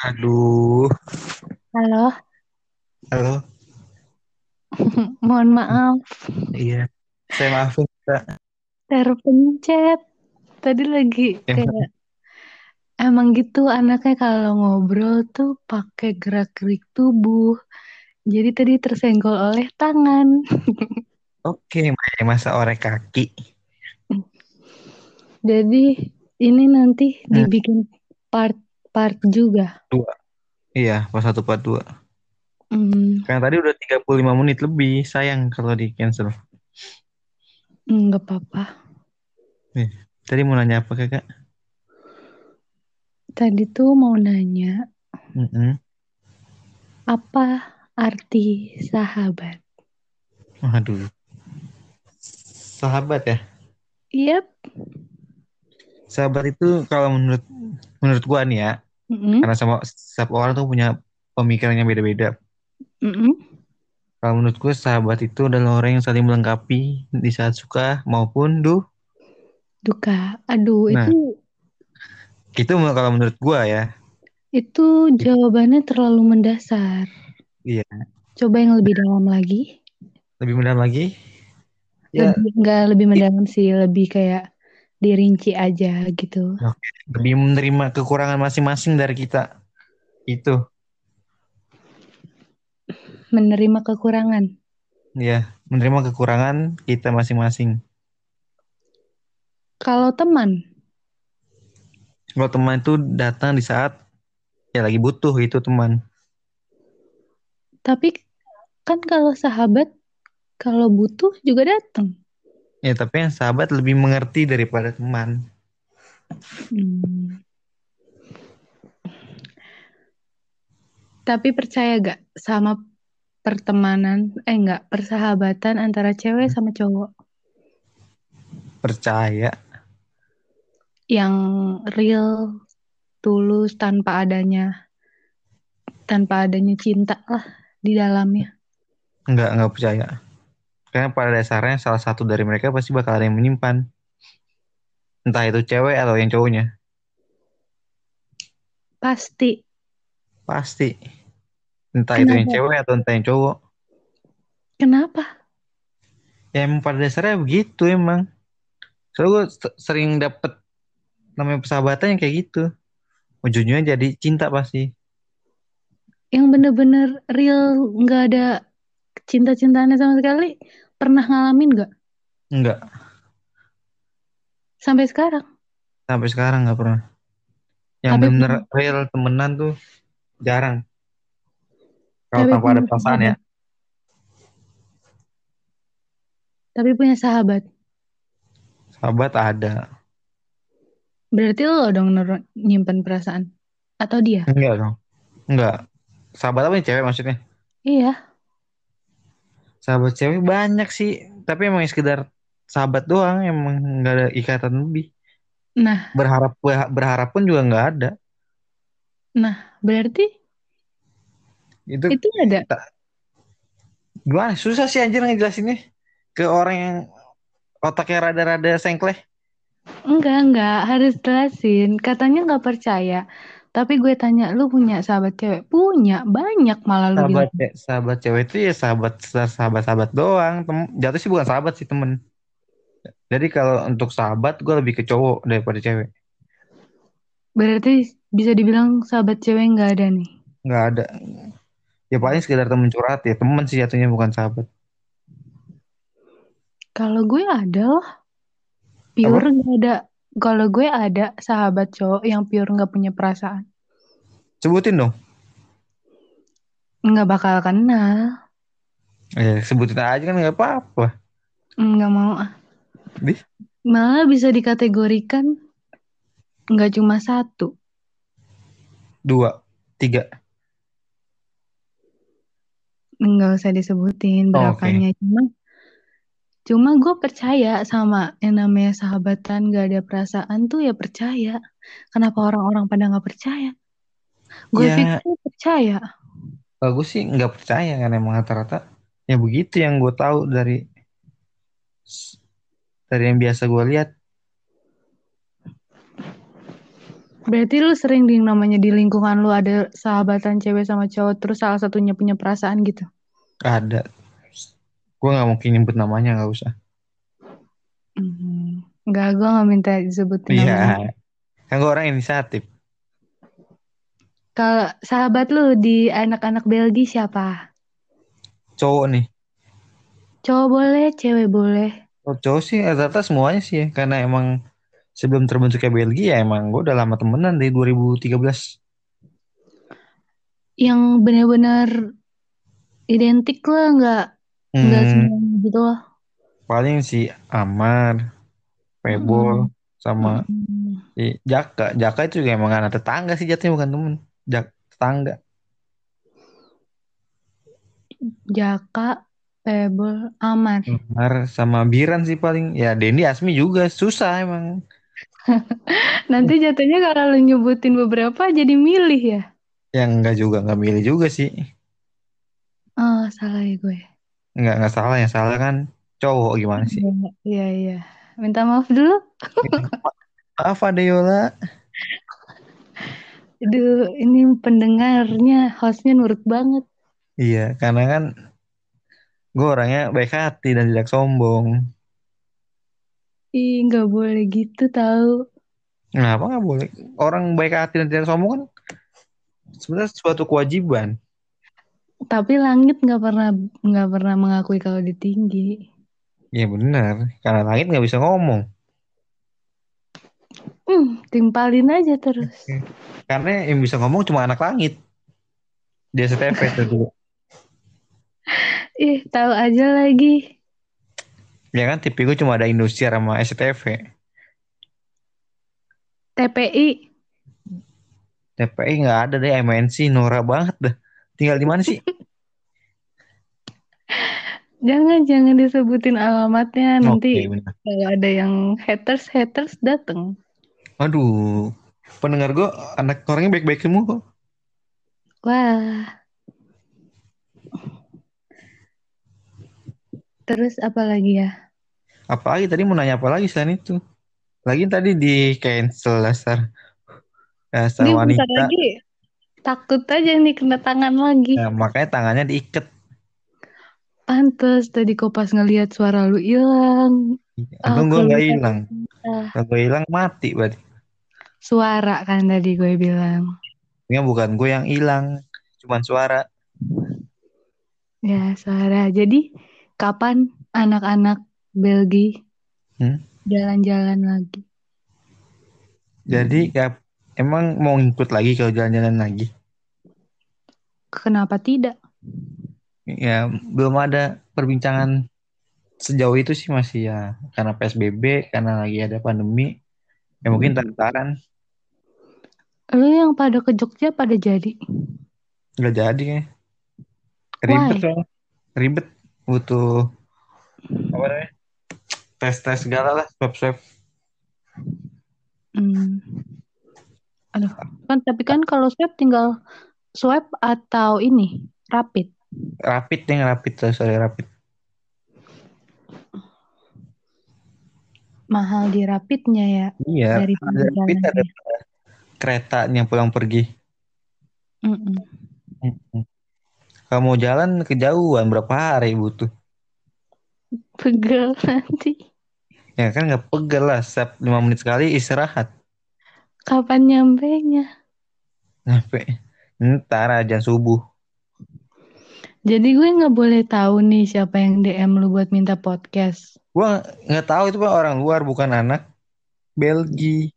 Aduh, Halo, halo. mohon maaf, Iya, saya maafin Kak. terpencet. Tadi lagi kayak emang gitu anaknya kalau ngobrol tuh pakai gerak-gerik tubuh. Jadi tadi tersenggol oleh tangan. oke, masa orek kaki. Jadi ini nanti dibikin part-part juga. Dua. Iya, pas satu part dua. Hmm, Karena tadi udah 35 menit lebih, sayang kalau di cancel. nggak apa-apa. Tadi mau nanya apa kakak? Tadi tuh mau nanya Mm-mm. apa arti sahabat? Waduh. Sahabat ya? Yap. Sahabat itu kalau menurut menurut gua nih ya, Mm-mm, karena sama setiap orang tuh punya pemikirannya beda-beda. mm-mm. Kalau menurut gue sahabat itu adalah orang yang saling melengkapi di saat suka maupun duh. Duka. Aduh, Nah. itu Itu kalau menurut gua ya. Itu jawabannya terlalu mendasar. Iya. Coba yang lebih dalam lagi. Lebih mendalam lagi. Ya, Lebih, nggak lebih mendalam sih, lebih kayak dirinci aja gitu. lebih menerima kekurangan masing-masing dari kita. Itu. Menerima kekurangan. Ya, menerima kekurangan kita masing-masing. Kalau teman, Kalau teman itu datang di saat ya lagi butuh itu teman. tapi kan kalau sahabat, kalau butuh juga datang. Ya, tapi yang sahabat lebih mengerti daripada teman. Hmm. Tapi percaya gak sama pertemanan, eh enggak, persahabatan antara cewek sama cowok Percaya. yang real, tulus, tanpa adanya, tanpa adanya cinta lah di dalamnya. Enggak, enggak percaya. Karena pada dasarnya salah satu dari mereka pasti bakal ada yang menyimpan. Entah itu cewek atau yang cowoknya. Pasti. Pasti. Entah itu yang Kenapa? cewek atau entah yang cowok. Kenapa? Ya emang pada dasarnya begitu emang. Soalnya gue sering dapet namanya persahabatan yang kayak gitu. Ujungnya jadi cinta pasti. Yang bener-bener real nggak ada cinta-cintaannya sama sekali pernah ngalamin nggak? Enggak. Sampai sekarang? Sampai sekarang nggak pernah. Yang Tapi bener-bener real temenan tuh jarang. Kalau tanpa ada perasaan ya. Tapi punya sahabat. Sahabat ada. Berarti lo dong nyimpen perasaan. Atau dia? Enggak dong. Enggak. Sahabat apa nih cewek maksudnya? Iya. Sahabat cewek banyak sih. Tapi emang sekedar sahabat doang. Emang nggak ada ikatan lebih. Nah, Berharap berharap pun juga nggak ada. berarti Itu itu ada. gimana? Susah sih anjir ngejelasinnya. Ke orang yang otaknya rada-rada sengkleh. Enggak, enggak. Harus jelasin. Katanya nggak percaya. Tapi gue tanya, lu punya sahabat cewek? Punya. Banyak malah lu Sahabat bilang. ce- sahabat cewek itu ya sahabat sahabat sahabat doang. Tem- jatuh sih bukan sahabat sih temen. Jadi kalau untuk sahabat gue lebih ke cowok daripada cewek. Berarti bisa dibilang sahabat cewek nggak ada nih. Nggak ada. Ya paling sekedar temen curhat ya. Temen sih jatuhnya bukan sahabat. Kalau gue ada lah. Pure nggak ada. Kalau gue ada sahabat cowok yang pure nggak punya perasaan. Sebutin dong. Nggak bakal kenal. Ya sebutin aja kan nggak apa-apa. Nggak mau ah. Di? Malah bisa dikategorikan nggak cuma satu. Dua. Tiga. Nggak usah disebutin Oh, berapanya. Cuma cuma gue percaya sama yang namanya sahabatan gak ada perasaan tuh ya percaya. Kenapa orang-orang pada nggak percaya? Gue Ya. pikir percaya. Gue sih nggak percaya kan emang rata-rata. Ya begitu yang gue tahu dari dari yang biasa gue lihat. Berarti lu sering di namanya di lingkungan lu ada sahabatan cewek sama cowok terus salah satunya punya perasaan gitu. Ada. Gue nggak mungkin nyebut namanya nggak usah. Hmm. Enggak, gue nggak minta disebutin Iya. namanya. Kan gue orang inisiatif. Kalau sahabat lu di anak-anak Belgia siapa? Cowok nih. Cowok boleh, cewek boleh. Oh, cowok sih rata-rata semuanya sih ya. Karena emang sebelum terbentuknya Belgia ya emang gue udah lama temenan dari 2013. Yang benar-benar identik lah, nggak nggak Hmm, semuanya gitu loh. paling si Amar, Pebol, sama Mm-mm. si Jaka. Jaka itu juga emang anak tetangga sih jatuhnya bukan temen. Jak tetangga. Jaka, Pebble, Amar. Amar sama Biran sih paling. Ya Dendi Asmi juga susah emang. Nanti jatuhnya kalau lu nyebutin beberapa jadi milih ya? Yang enggak juga nggak milih juga sih. Oh, salah ya gue. Nggak nggak salah yang salah kan cowok gimana sih? Iya, iya, iya. Minta maaf dulu. Maaf Adeola. Aduh, ini pendengarnya, hostnya nurut banget. Iya, karena kan gue orangnya baik hati dan tidak sombong. Ih, nggak boleh gitu tahu. Kenapa nggak boleh? Orang baik hati dan tidak sombong kan sebenarnya suatu kewajiban. Tapi langit nggak pernah nggak pernah mengakui kalau dia tinggi. Ya benar, karena langit nggak bisa ngomong. Hmm, timpalin aja terus. Karena yang bisa ngomong cuma anak langit. Dia STP itu dulu. Ih, tahu aja lagi. Ya kan TV gue cuma ada Indosiar sama SCTV. TPI. TPI nggak ada deh MNC Nora banget dah. Tinggal di mana sih? Jangan jangan disebutin alamatnya nanti benar. kalau ada yang haters haters dateng. Aduh, pendengar gue anak orangnya baik-baik semua kok. Wah. Terus apa lagi ya? Apalagi tadi mau nanya apa lagi selain itu? Lagi tadi di cancel dasar dasar Ini bentar wanita. lagi takut aja nih kena tangan lagi. Nah, makanya tangannya diikat. Pantes tadi kok pas ngelihat suara lu hilang. Untung Aku gue nggak lupa. hilang. Kalau gue hilang mati berarti. Suara kan tadi gue bilang. Ini bukan gue yang hilang, cuman suara. Ya, suara. Jadi kapan anak-anak Belgia Hmm? jalan-jalan lagi? Jadi ya, emang mau ngikut lagi kalau jalan-jalan lagi? Kenapa tidak? Ya belum ada perbincangan sejauh itu sih masih ya karena PSBB, karena lagi ada pandemi. Ya mungkin tantaran Lu yang pada ke Jogja pada jadi? nggak jadi ya. Ribet soalnya. Ribet butuh apa namanya? Tes-tes segala lah, swab-swab. Hmm. Aduh, kan tapi kan kalau swab tinggal swab atau ini rapid. Rapid yang rapid tuh, sorry rapid. Mahal di rapidnya ya Iya, dari ada rapid ada keretanya pulang pergi. Mau jalan kejauhan berapa hari butuh? Pegel nanti. Ya kan nggak pegel lah, setiap 5 menit sekali istirahat. Kapan nyampenya? Nyampe ntar aja subuh. Jadi gue nggak boleh tahu nih siapa yang DM lu buat minta podcast. Gua nggak tahu itu pak orang luar bukan anak Belgia.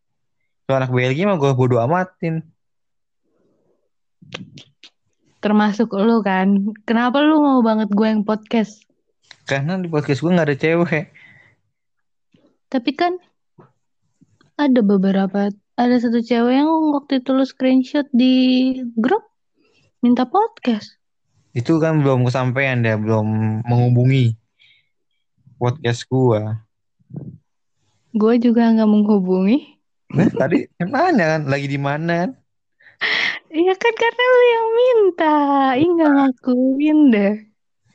Kalau anak Belgia mah gue bodo amatin. Termasuk lu kan. Kenapa lu mau banget gue yang podcast? Karena di podcast gue nggak ada cewek. Tapi kan ada beberapa, ada satu cewek yang waktu itu lu screenshot di grup minta podcast. Itu kan belum kesampaian dia, belum menghubungi podcast gua. Gue juga nggak menghubungi. Nah, tadi nanya kan lagi di mana? Iya kan karena lu yang minta. Ih nggak ngakuin deh.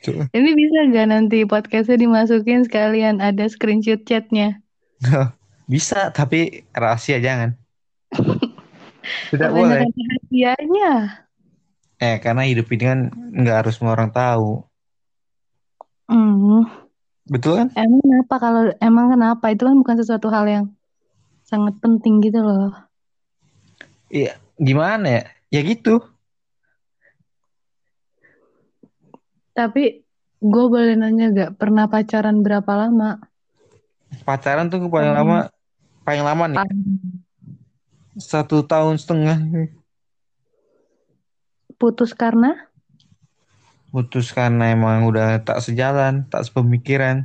Ini bisa gak nanti podcastnya dimasukin sekalian ada screenshot chatnya? Bisa, tapi rahasia jangan. Tidak boleh. Rahasianya. Eh, karena hidup ini kan nggak harus semua orang tahu. Hmm, Betul kan? emang kenapa kalau emang kenapa itu kan bukan sesuatu hal yang sangat penting gitu loh. Iya, gimana ya? Ya gitu. Tapi gue boleh nanya gak pernah pacaran berapa lama? Pacaran tuh paling Paling- lama, paling lama nih satu tahun setengah. Putus karena Putus karena emang udah tak sejalan, tak sepemikiran.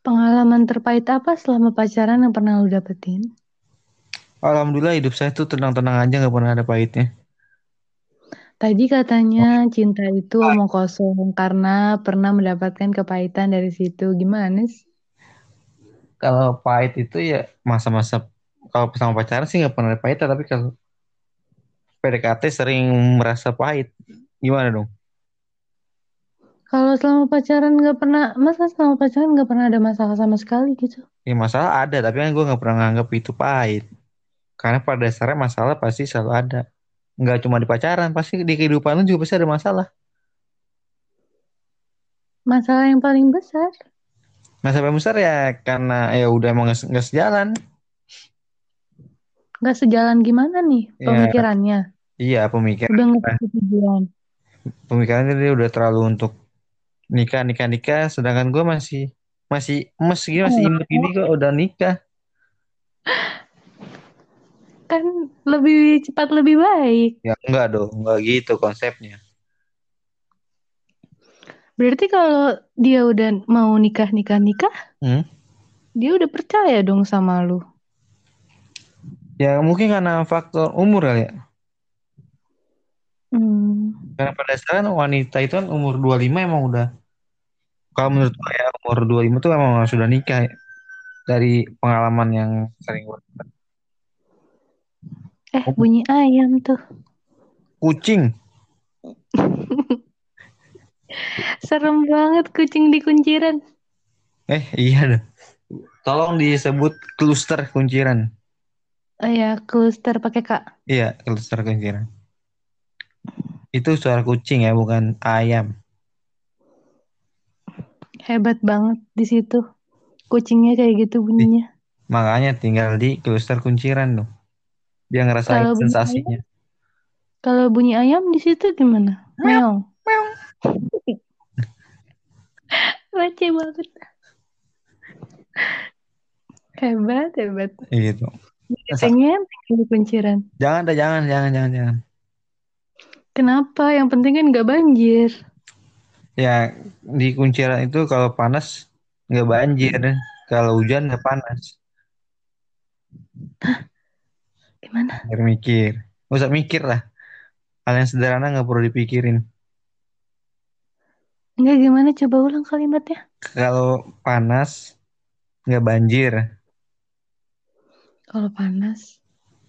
pengalaman terpahit apa selama pacaran yang pernah lu dapetin? Alhamdulillah hidup saya tuh tenang-tenang aja nggak pernah ada pahitnya. Tadi katanya cinta itu omong kosong karena pernah mendapatkan kepahitan dari situ. Gimana sih? Kalau pahit itu ya masa-masa kalau sama pacaran sih nggak pernah pahit, tapi kalau PDKT sering merasa pahit. Gimana dong? Kalau selama pacaran nggak pernah, masa selama pacaran nggak pernah ada masalah sama sekali gitu? Ya masalah ada, tapi kan gue nggak pernah nganggap itu pahit. Karena pada dasarnya masalah pasti selalu ada. Nggak cuma di pacaran, pasti di kehidupan lu juga pasti ada masalah. Masalah yang paling besar. Masalah besar ya karena ya udah emang nggak sejalan. Nggak sejalan gimana nih Ya. pemikirannya? Iya pemikiran, Udah nggak tujuan. pemikirannya dia udah terlalu untuk nikah, nikah, nikah. Sedangkan gue masih masih emes gini, masih imut gini kok udah nikah. Kan lebih cepat lebih baik. Ya enggak dong, enggak gitu konsepnya. Berarti kalau dia udah mau nikah nikah nikah, Hmm? dia udah percaya dong sama lu. Ya mungkin karena faktor umur kali ya. Hmm. Karena pada dasarnya wanita itu kan umur 25 emang udah kalau menurut gue ya umur 25 tuh emang sudah nikah ya. dari pengalaman yang sering gue Eh bunyi ayam tuh. kucing Serem banget kucing di kunciran. eh iya dah tolong disebut kluster kunciran Oh ya, cluster pakai kak. iya kluster kunciran itu suara kucing ya bukan ayam Hebat banget di situ. Kucingnya kayak gitu bunyinya. makanya tinggal di kluster kunciran dong dia ngerasain Kalau bunyi sensasinya Kalau bunyi ayam di situ gimana? Meong. Receh banget. Hebat, hebat. gitu Pengen pengen di kunciran. jangan dah jangan jangan jangan jangan Kenapa? Yang penting kan nggak banjir. ya di kunciran itu kalau panas nggak banjir kalau hujan nggak panas Gimana? Biar mikir nggak usah mikir lah hal yang sederhana nggak perlu dipikirin Enggak gimana? Coba ulang kalimatnya. kalau panas nggak banjir Kalau panas,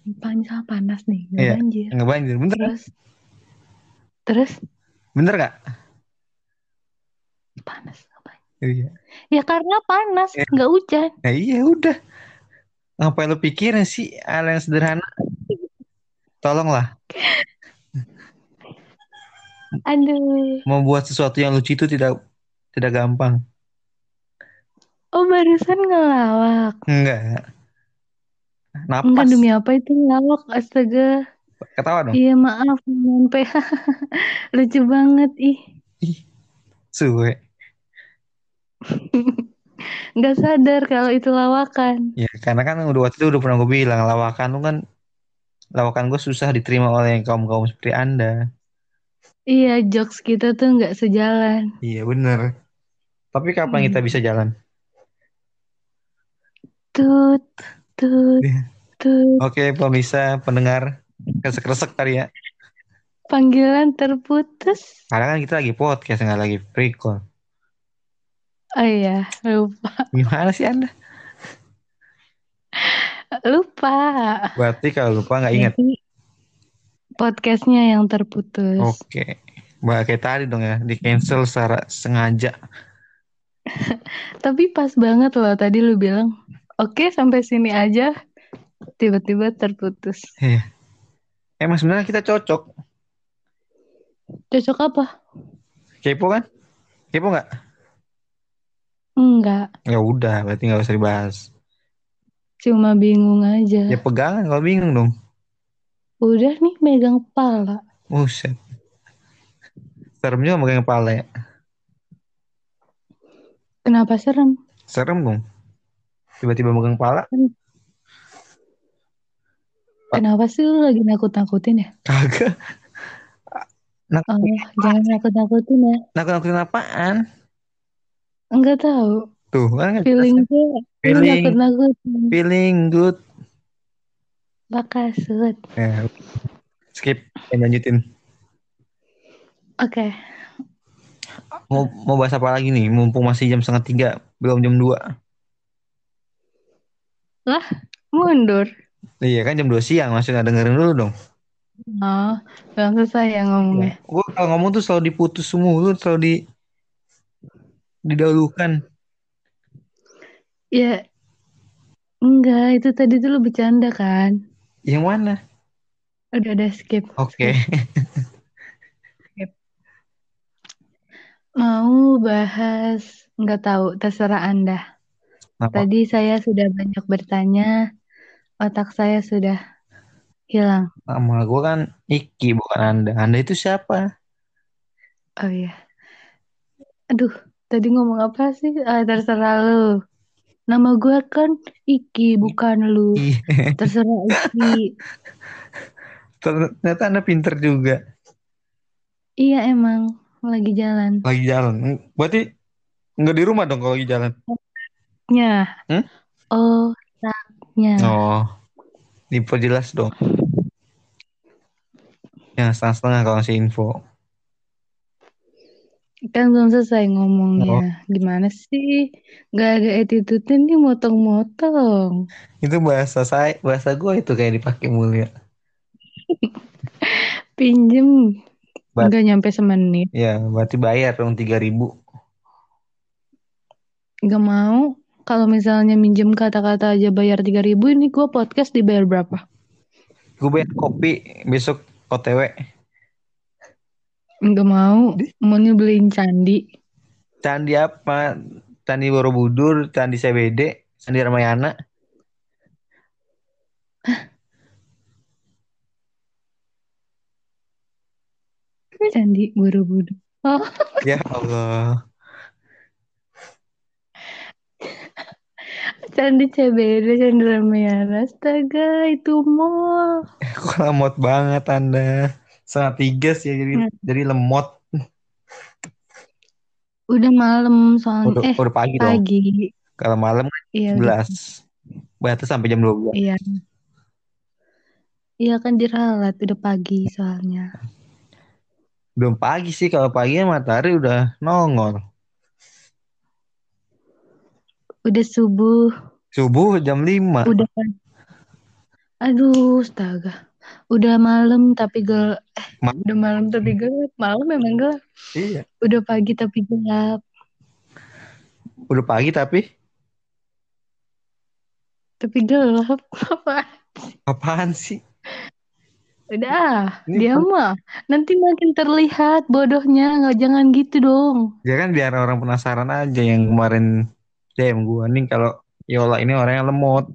sama panas nih, nggak Iya. banjir. nggak banjir bener? Terus, terus bener nggak panas. nggak banjir. iya Ya karena panas, Iya. nggak hujan. nah iya udah ngapain lu pikirin sih hal yang sederhana tolonglah Aduh. membuat sesuatu yang lucu itu tidak tidak gampang Oh barusan ngelawak. enggak Enggak napas demi apa itu ngelawak? Astaga. ketawa dong Iya maaf, nyampe. Lucu banget ih. ih suwe Nggak sadar kalau itu lawakan. ya karena kan udah waktu itu udah pernah gue bilang lawakan lu kan lawakan gue susah diterima oleh kaum kaum seperti anda Iya, jokes kita tuh nggak sejalan. iya bener tapi kapan Hmm. kita bisa jalan Tut, tut, Iya. tut. Oke, pemirsa, pendengar, kresek-kresek tadi ya. Panggilan terputus. Karena kan kita lagi podcast, nggak lagi call. Oh iya, lupa. Gimana sih Anda? Lupa. Berarti kalau lupa nggak ingat. Podcastnya yang terputus. Oke. Bah, kayak tadi dong ya, di cancel secara sengaja. Tapi pas banget loh tadi lu bilang, oke sampai sini aja. Tiba-tiba terputus. Iya. Emang sebenarnya kita cocok. Cocok apa? Kepo kan? Kepo nggak? Enggak. Ya udah, berarti nggak usah dibahas. Cuma bingung aja. Ya pegangan kalau bingung dong. Udah nih megang kepala. Buset. Serem juga megang kepala ya. Kenapa serem? Serem dong. Tiba-tiba megang kepala. Kenapa sih lu lagi nakut-nakutin ya? Kagak. Nak Oh, jangan nakut-nakutin ya. nakut-nakutin apaan? Enggak tahu. Tuh kan Feeling gue Feeling. nakut-nakutin. Feeling good. Bakasut. Ya. Skip. Lanjutin. Oke. Mau, mau bahas apa lagi nih? Mumpung masih jam setengah tiga. Belum jam dua. Lah, mundur. Iya kan jam 2 siang. Masih nggak dengerin dulu dong. Oh, belum selesai ya ngomongnya. Gue kalau ngomong tuh selalu diputus mulu. Selalu di didahulukan. Ya, enggak. Itu tadi tuh lu bercanda kan? Yang mana? Udah ada skip. Oke. Mau bahas, nggak tahu, terserah Anda. Apa? Tadi saya sudah banyak bertanya, otak saya sudah hilang. Nama gue kan Iki bukan Anda. Anda itu siapa? Oh iya. Aduh, tadi ngomong apa sih? Ah, terserah lu. Nama gue kan Iki, bukan lu. Terserah Iki. Ternyata Anda pinter juga. Iya emang, lagi jalan. Lagi jalan. Berarti nggak di rumah dong kalau lagi jalan. Nya. Hmm? Otaknya. Oh. Diperjelas dong. Yang setengah-setengah kalau ngasih info. Kan belum selesai Oh. ngomongnya. Gimana sih? Gak ada attitude nih motong-motong. Itu bahasa saya, bahasa gue itu kayak dipakai mulia. Pinjem. Ba- Nggak nyampe semenit. Ya, berarti bayar dong 3000 Gak mau. Kalau misalnya minjem kata-kata aja bayar 3000 ini gue podcast dibayar berapa? Gue bayar kopi besok OTW. Gak mau. Maunya beliin candi. Candi apa? Candi Borobudur, Candi CBD, Candi Ramayana. Candi Borobudur. Oh, Ya Allah. Candi CBD, candi Ramayana. Astaga, itu mall. Kok lemot banget Anda. Setengah tiga sih ya, jadi, Hmm. jadi lemot. Udah malam soalnya. Udah, eh, udah pagi dong. pagi. Kalau malam kan Iya, udah. 11. Batas sampai jam 12. Iya. Iya kan diralat udah pagi soalnya. Belum pagi sih, kalau pagi matahari udah nongol. Udah subuh, Subuh jam 5. udah Aduh, astaga. Udah malam tapi gel eh, Ma- udah malam tapi gelap. Malam memang gelap. Iya. Udah pagi tapi gelap. Udah pagi tapi Tapi gelap. Apa? apaan sih? Udah, ah, Ini dia mah nanti makin terlihat bodohnya. Nggak jangan gitu dong. Ya kan biar orang penasaran aja yang kemarin DM gua nih kalau Yola ini orang yang lemot.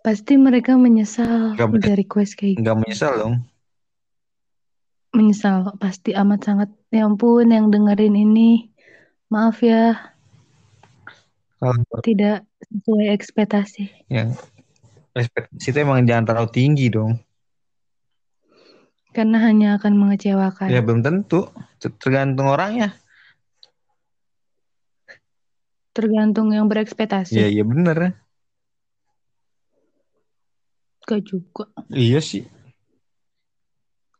Pasti mereka menyesal bener. udah request kayak gitu. Nggak menyesal dong. Menyesal pasti amat sangat. Ya ampun yang dengerin ini. Maaf ya, Kalau tidak sesuai ekspektasi. yang ekspektasi itu emang jangan terlalu tinggi dong. Karena hanya akan mengecewakan. Ya belum tentu. Ter- Tergantung orangnya. Tergantung yang berekspektasi. Iya iya bener. Gak juga. Iya sih.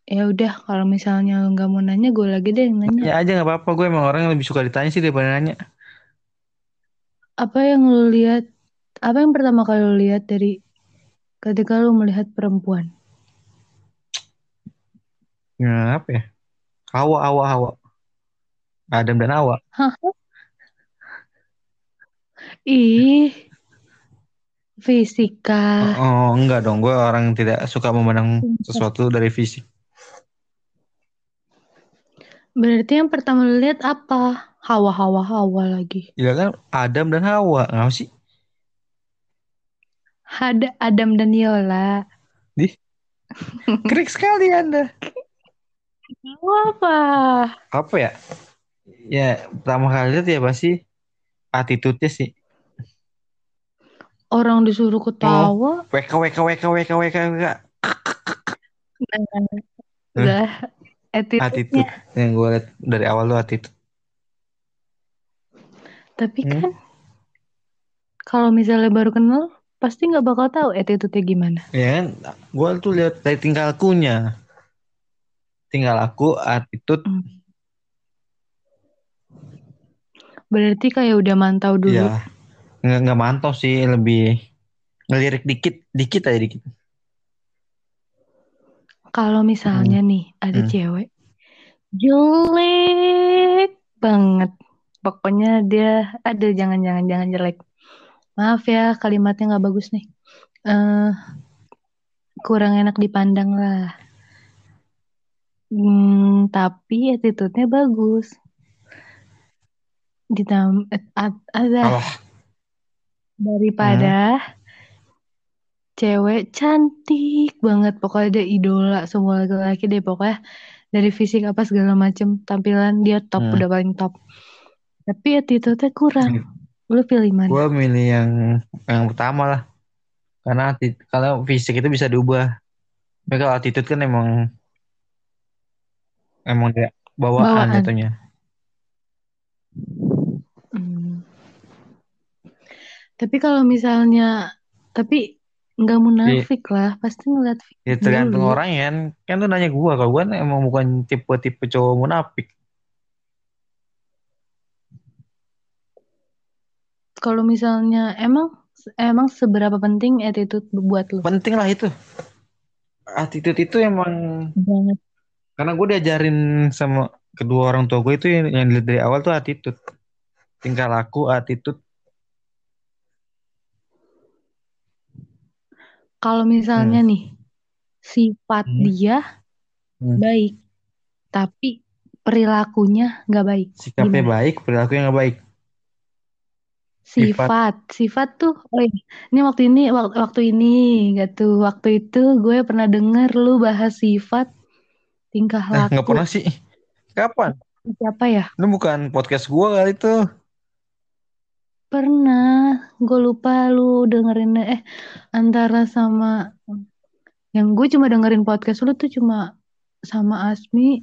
Ya udah, kalau misalnya nggak mau nanya, gue lagi deh yang nanya. Ya aja nggak apa-apa. Gue emang orang yang lebih suka ditanya sih daripada nanya. Apa yang lu lihat? Apa yang pertama kali lu lihat dari ketika lu melihat perempuan? Ya, apa ya? Hawa, Hawa, Hawa. Adam dan Hawa. Ih, Fisika. Oh, enggak dong, gue orang yang tidak suka memandang sesuatu dari fisik. Berarti yang pertama lu lihat apa? Hawa-hawa hawa lagi. Ya kan Adam dan Hawa, nggak sih? Ada Adam dan Yola. Di krik sekali Anda. Apa? Apa ya? Ya pertama kali lihat ya pasti attitude-nya sih. Orang disuruh ketawa. WK WK WK WK WK WK. Udah Attitude attitude-nya. yang gue lihat dari awal tuh attitude. Tapi Hmm. kan kalau misalnya baru kenal pasti nggak bakal tahu attitude-nya gimana. Ya kan, gue tuh lihat dari tingkah lakunya. Tinggal aku, attitude, Hmm. Berarti kayak udah mantau dulu. ya nggak nggak mantau sih, lebih ngelirik dikit, dikit aja dikit. Kalau misalnya nih ada Hmm. cewek jelek banget. Pokoknya dia ada jangan-jangan jangan jelek. Maaf ya kalimatnya nggak bagus nih. eh kurang enak dipandang lah. Hmm, tapi attitude-nya bagus. Ditam eh, ad- ada daripada cewek cantik banget pokoknya dia idola semua laki-laki deh pokoknya dari fisik apa segala macem tampilan dia top Hmm. udah paling top tapi attitude-nya kurang lu pilih mana gue milih yang yang pertama lah. Karena kalau fisik itu bisa diubah. Tapi kalau attitude kan emang emang dia bawaan, Bawaan. jatuhnya. Hmm. Tapi kalau misalnya tapi nggak munafik lah pasti ngeliat Ya tergantung dulu. orang ya kan. Tuh nanya gua, kalau gua emang bukan tipe-tipe cowok munafik. kalau misalnya emang emang seberapa penting attitude buat lu Penting lah itu. Attitude itu emang banget karena gue diajarin sama kedua orang tua gue itu yang, yang dilihat dari awal tuh attitude. Tingkah laku, attitude. Kalau misalnya nih sifat Hmm. dia Hmm. baik, tapi perilakunya nggak baik. Sikapnya Gimana? baik, perilakunya nggak baik. Sifat. Sifat, sifat tuh, oh iya, ini waktu ini waktu, waktu ini gitu, waktu itu gue pernah denger lu bahas sifat tingkah nggak laku. pernah sih. Kapan? Siapa ya? Ini bukan podcast gua kali itu. Pernah, gue lupa lu dengerin eh antara sama yang gue cuma dengerin podcast lu tuh cuma sama Asmi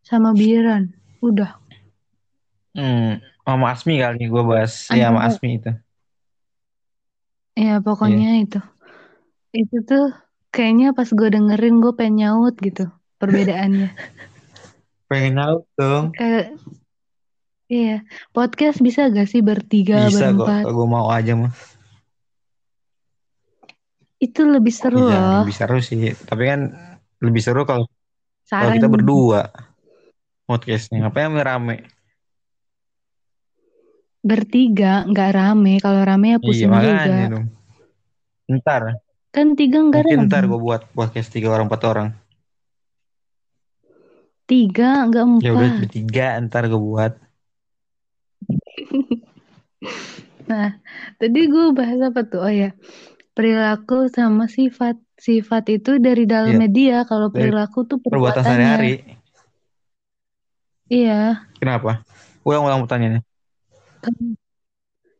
sama Biran. Udah. Hmm, sama Asmi kali gue bahas. Iya, sama Asmi itu. Ya pokoknya itu. Itu tuh kayaknya pas gue dengerin gue pengen nyaut gitu perbedaannya. Pengen nyaut dong. Kayak iya, podcast bisa gak sih bertiga, Bisa kok, berempat? kalau gue mau aja mah. Itu lebih seru Iya, loh. lebih seru sih. Tapi kan lebih seru kalau kalau kita berdua podcastnya. Ngapain rame? bertiga nggak rame. Kalau rame ya Iya pusing makanya juga. dong. Ntar, Kan tiga nggak rame. ntar gue buat podcast tiga orang empat orang. Tiga nggak Ya udah empat. bertiga ntar gue buat. Nah, tadi gue bahas apa tuh? Oh ya, perilaku sama sifat. Sifat itu dari dalamnya dia. Kalau Dari perilaku tuh Perbuatan sehari-hari. Iya, Kenapa? Ulang-ulang pertanyaannya. kan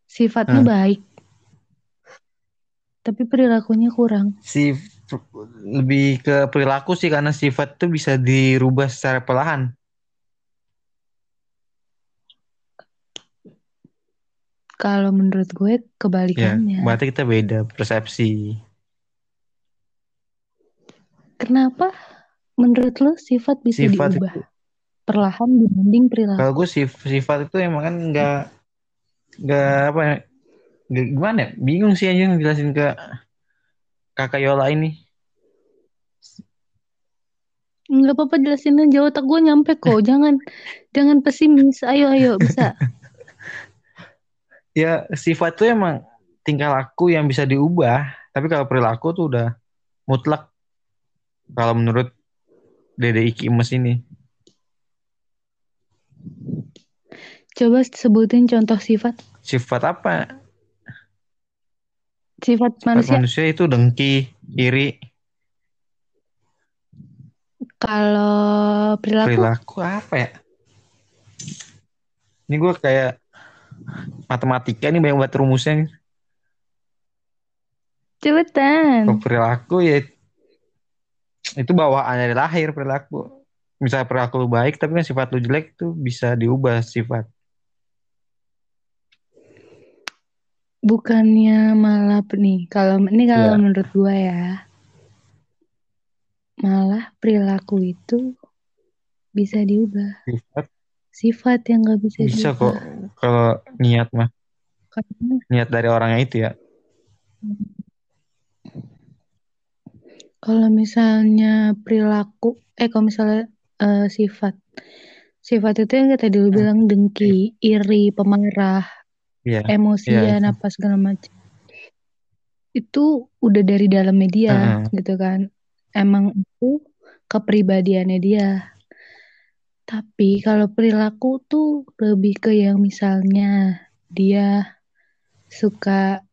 sifatnya Hmm. baik. Tapi perilakunya kurang. Si lebih ke perilaku sih karena sifat itu bisa dirubah secara perlahan. Kalau menurut gue Ya, kebalikannya. berarti kita beda persepsi. Kenapa menurut lo sifat bisa Sifat diubah itu, perlahan dibanding perilaku? kalau gue sif- sifat itu emang kan nggak nggak apa ya, gimana ya? Bingung sih aja ngejelasin ke kakak Yola ini. Nggak apa-apa jelasin aja otak gue nyampe kok. Jangan jangan pesimis. Ayo ayo bisa. Ya sifat itu emang tingkah laku yang bisa diubah. Tapi kalau perilaku tuh udah mutlak. Kalau menurut Dede Iki Emes ini. Coba sebutin contoh sifat. Sifat apa? Sifat Sifat manusia. manusia itu dengki, iri, Kalau perilaku. perilaku apa ya? Ini gue kayak matematika nih banyak banget rumusnya. Cepetan. Kalau perilaku ya itu bawaan dari lahir perilaku. Misalnya perilaku lu baik tapi kan sifat lu jelek itu bisa diubah sifat. Bukannya malah nih. Kalau ini kalau Iya. menurut gua ya. Malah perilaku itu bisa diubah. Sifat Sifat yang gak bisa, bisa diubah. kok kalau niat mah niat dari orangnya itu ya. kalau misalnya perilaku, eh kalau misalnya eh, sifat, sifat itu yang tadi lu bilang dengki, iri, pemarah, Iya. emosian, Iya, itu. apa segala macam. Itu udah dari dalam media Heeh. gitu kan. Emang itu kepribadiannya dia. Tapi kalau perilaku tuh lebih ke yang misalnya dia suka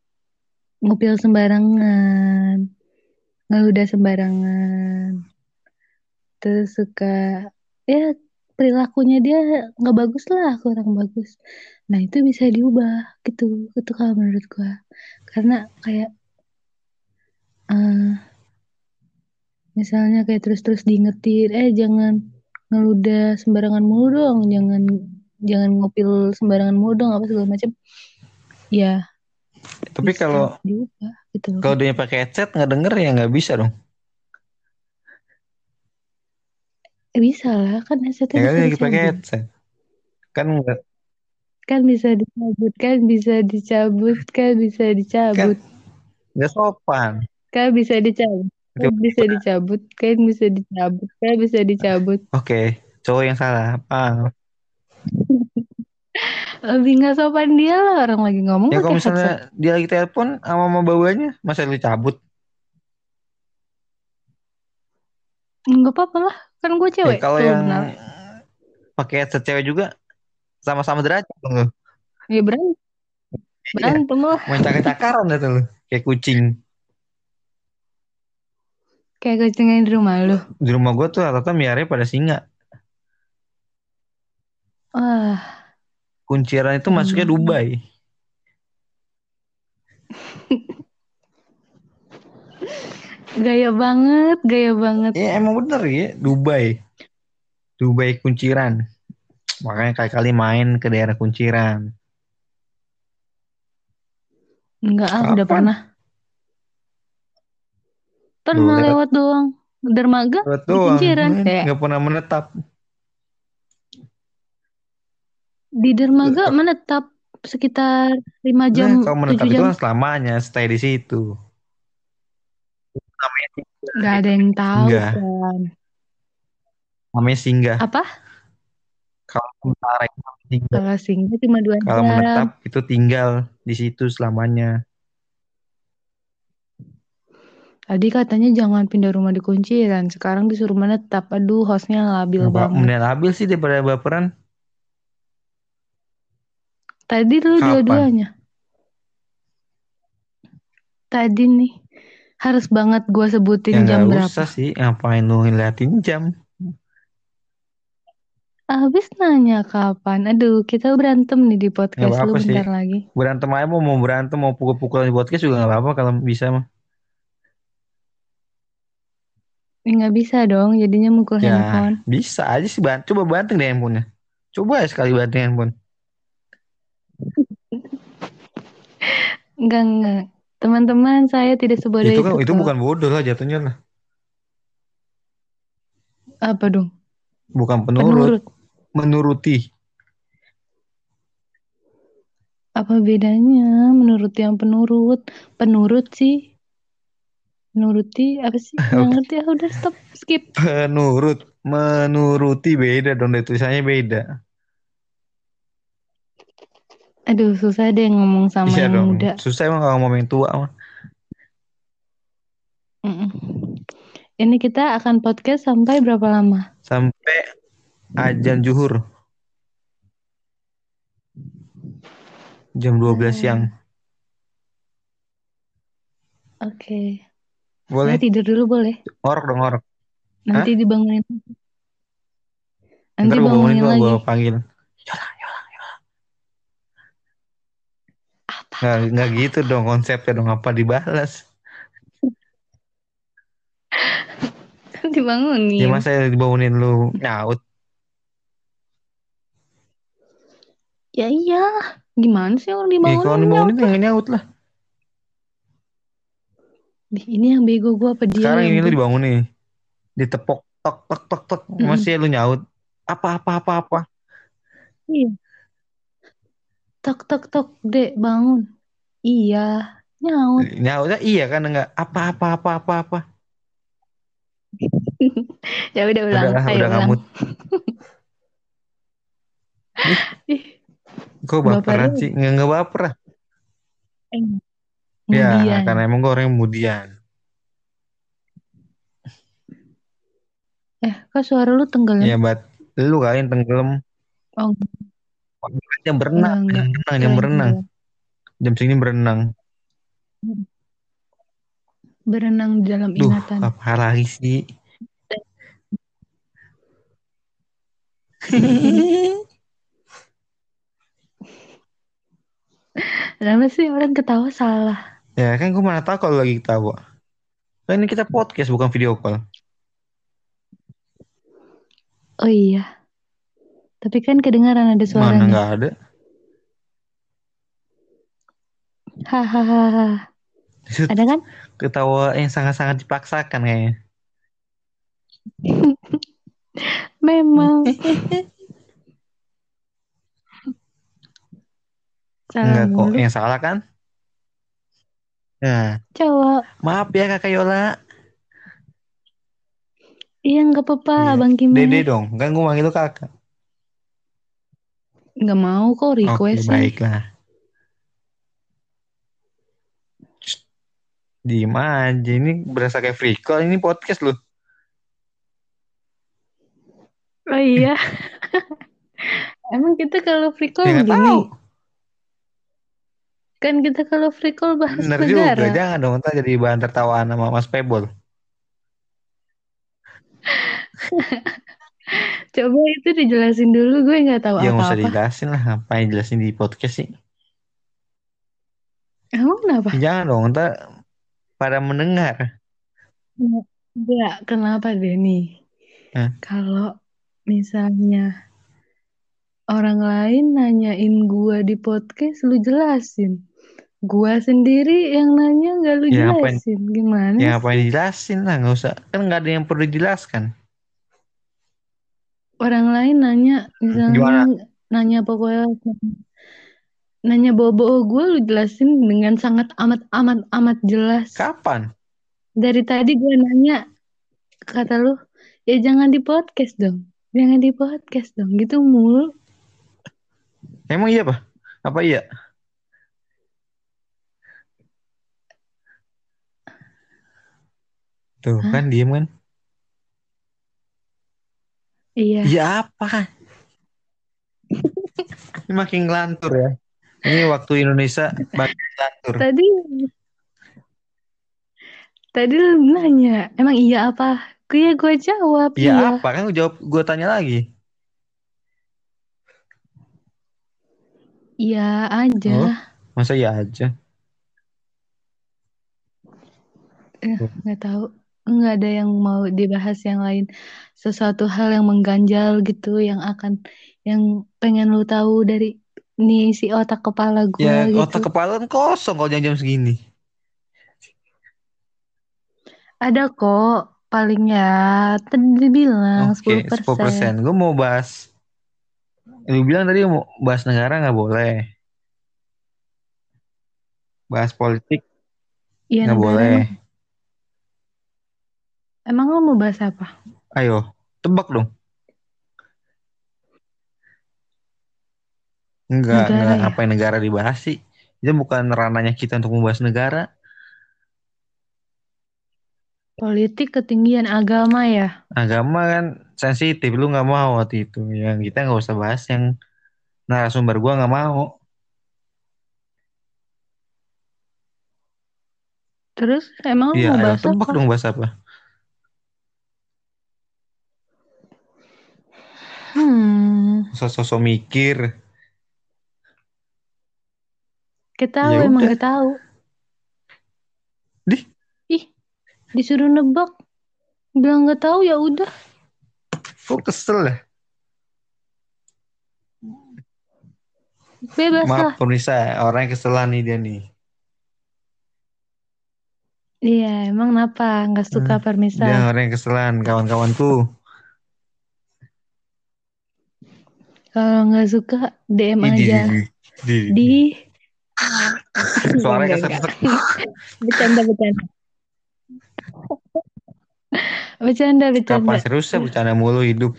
ngupil sembarangan, ngeludah sembarangan, terus suka ya perilakunya dia nggak bagus lah, kurang bagus. Nah itu bisa diubah gitu, itu kalau menurut gua. Karena kayak eh misalnya kayak terus-terus diingetin, eh jangan ngeludah sembarangan mulu dong, jangan jangan ngupil sembarangan mulu dong, apa segala macam. Ya Tapi kalau diubah gitu kalau dia pakai headset nggak denger ya nggak bisa dong. Bisa lah, kan headsetnya Ya bisa kan lagi pakai headset. Kan nggak Kan bisa dicabut, kan bisa dicabut, kan bisa kan dicabut, nggak sopan. kan bisa dicabut, kan bisa dicabut, kan bisa dicabut, kan bisa dicabut. Oke, cowok yang salah. Paham. Lebih nggak sopan dia lah orang lagi ngomong Ya kalau misalnya headset. dia lagi telepon sama mama bawanya, masa lu cabut? Nggak apa-apa lah, kan gue Ya cewek. kalau Kalau yang pakai headset cewek juga sama-sama derajat dong lu. ya berantem, Iya, berantem lah. main cakar-cakaran itu lu. Kayak kucing. Kayak kucing yang di rumah lu. Di rumah gua tuh rata-rata miaranya pada singa. Wah, Kunciran itu masuknya banget. Dubai. Gaya banget, gaya banget. Ya emang bener ya, Dubai. Dubai kunciran. Makanya kali-kali main ke daerah kunciran. Enggak ah, udah pernah. Pernah Lewat- lewat doang. Dermaga Lewat di doang, kunciran. nggak pernah menetap. di dermaga menetap sekitar 5 jam, Nah, kalau menetap 7 itu jam. kan selamanya stay di situ. Namanya. Gak ada yang tahu Enggak. kan. Namanya singgah. Apa? Kalau sementara itu. Kalau singgah cuma 2 Kalau jam. menetap itu tinggal di situ selamanya. Tadi katanya jangan pindah rumah di kunciran. Sekarang disuruh menetap. Aduh, hostnya labil apa- banget. Mending labil sih daripada baperan. Tadi lu dua-duanya. Tadi nih. Harus banget gua Ya sebutin jam nggak berapa. usah sih. Ngapain lu ngeliatin jam? Habis nanya kapan. Aduh, kita berantem nih di podcast lu apa-apa sih. bentar lagi. Berantem aja mau mau berantem mau pukul-pukulan di podcast juga nggak apa-apa kalau bisa mah. Ya, nggak bisa dong, jadinya mukul Ya handphone. bisa aja sih. Ban- Coba banting deh handphonenya. Coba ya sekali banting handphone. Enggak, enggak. Teman-teman, saya tidak sebodoh Itu itu kan itu kok. bukan bodoh lah jatuhnya lah. Apa dong? Bukan penurut, Penurut. menuruti. Apa bedanya menurut yang penurut? Penurut sih. Menuruti apa sih? Nggak ngerti ah udah stop skip. Penurut, menuruti beda dong, tulisannya beda. Aduh, susah deh ngomong sama Iya yang dong. muda. Susah emang kalau ngomong yang tua mah. Ini kita akan podcast sampai berapa lama? Sampai ajan juhur. Jam 12 Hmm. siang. Oke. Boleh? Saya tidur dulu boleh? Ngorok dong, ngorok. Nanti dibangunin. Nanti Ntar bangunin bangunin lagi. gue panggil. Yola, Yola, Yola. Nggak, nggak gitu dong konsepnya dong. Apa dibalas? Dibangunin. Ya masa dibangunin lu nyaut. Ya iya. Gimana sih orang Ya dibangunin? kalau dibangunin ya nggak nyaut lah. Ini yang bego gue apa dia Sekarang ini lu bego? dibangunin. Ditepok, tok, tok, tok, tok. Mm-mm. Masih lu nyaut. Apa, apa, apa, apa. Iya. Tok tok tok, Dek, bangun. Iya, nyaut. Nyautnya iya kan enggak apa, apa, apa, apa, apa. Ya udah ulang. Udah Ayo udah ulang. ngamut. Ih, Kok baperan sih? Nggak, nggak baper lah. Eh. Ya, Kemudian. karena emang gue orangnya kemudian. Eh, kok suara lu tenggelam? Ya, bat. Lu kalian tenggelam. Oh, Jam berenang. enggak, enggak. Berenang, jam Keren, berenang. Jam segini berenang. Berenang di dalam Duh, ingatan. apa lagi sih? Kenapa sih orang ketawa salah? Ya kan gue mana tahu kalau lagi ketawa. Kan ini kita podcast bukan video call. Oh iya. Tapi kan kedengaran ada Mana suaranya. nggak ada? Hahaha. Ada kan? ketawa yang sangat-sangat dipaksakan kayaknya. Memang. Enggak kok, yang salah kan? Nah, Cowok. maaf ya kakak Yola. Iya nggak apa-apa, Iya. Abang Kimet. Dede dong, kan gue manggil lu kakak. Nggak mau kok Oke, request baiklah. Shh, Diem aja, ini berasa kayak free call, ini podcast lu. Oh iya. Emang kita kalau free call Ya begini? tahu. Kan kita kalau free call bahas Bener juga, negara. jangan dong, ntar jadi bahan tertawaan sama Mas Pebol. Coba itu dijelasin dulu, gue nggak tahu Ya nggak usah apa-apa. dijelasin lah, ngapain jelasin di podcast sih. Emang kenapa? Ya Jangan dong, ntar pada mendengar. Enggak, kenapa deh nih? Hah? Kalau misalnya orang lain nanyain gua di podcast, lu jelasin. Gua sendiri yang nanya nggak lu Ya, ngapain- jelasin. Gimana Ya sih? ngapain dijelasin lah, nggak usah. Kan nggak ada yang perlu dijelaskan. Orang lain nanya, misalnya Gimana? nanya pokoknya nanya bobo gue lu jelasin dengan sangat amat amat amat jelas. Kapan? Dari tadi gue nanya, kata lu, ya jangan di podcast dong. Jangan di podcast dong. Gitu mulu. Emang iya pak? Apa iya? Tuh Hah? kan diem kan? Iya. Iya apa? Ini makin ngelantur ya. Ini waktu Indonesia makin ngelantur. Tadi tadi lu nanya, emang iya apa? Gue gue jawab Iya iya. apa? Kan gue jawab, gue tanya lagi. Iya aja. Oh. Masa iya aja? Eh, nggak tahu. Nggak ada yang mau dibahas yang lain. Sesuatu hal yang mengganjal gitu, yang akan, yang pengen lu tahu dari nih si otak kepala gue Ya gitu. otak kepala kan kosong kalau jam-jam segini. Ada kok, paling ya tadi bilang 10%. 10%. Gue mau bahas. Lu bilang tadi mau bahas negara nggak boleh. Bahas politik Iya nggak boleh. Emang, lo mau bahas apa? Ayo, tebak dong. Enggak, Negara enggak ya? apa yang negara dibahas sih. Itu bukan ranahnya kita untuk membahas negara. Politik ketinggian agama ya? Agama kan sensitif, lu nggak mau waktu itu. Yang kita nggak usah bahas yang narasumber gua nggak mau. Terus emang Iya, mau bahas tebak apa? dong bahas apa. Hmm, Sosok mikir. kita tahu Ya emang gak tahu. Dih, Ih, disuruh nebak. Bilang gak tahu ya udah. kok kesel ya? Bebas lah. Maaf pemirsa, orang yang keselan nih dia nih. Iya, emang kenapa? Gak suka Hmm, permisa. Dia orang yang keselan, kawan-kawanku. Kalau nggak suka DM di, aja di, di, di. di Suaranya enggak. bercanda bercanda bercanda bercanda Kapan serius ya bercanda mulu hidup.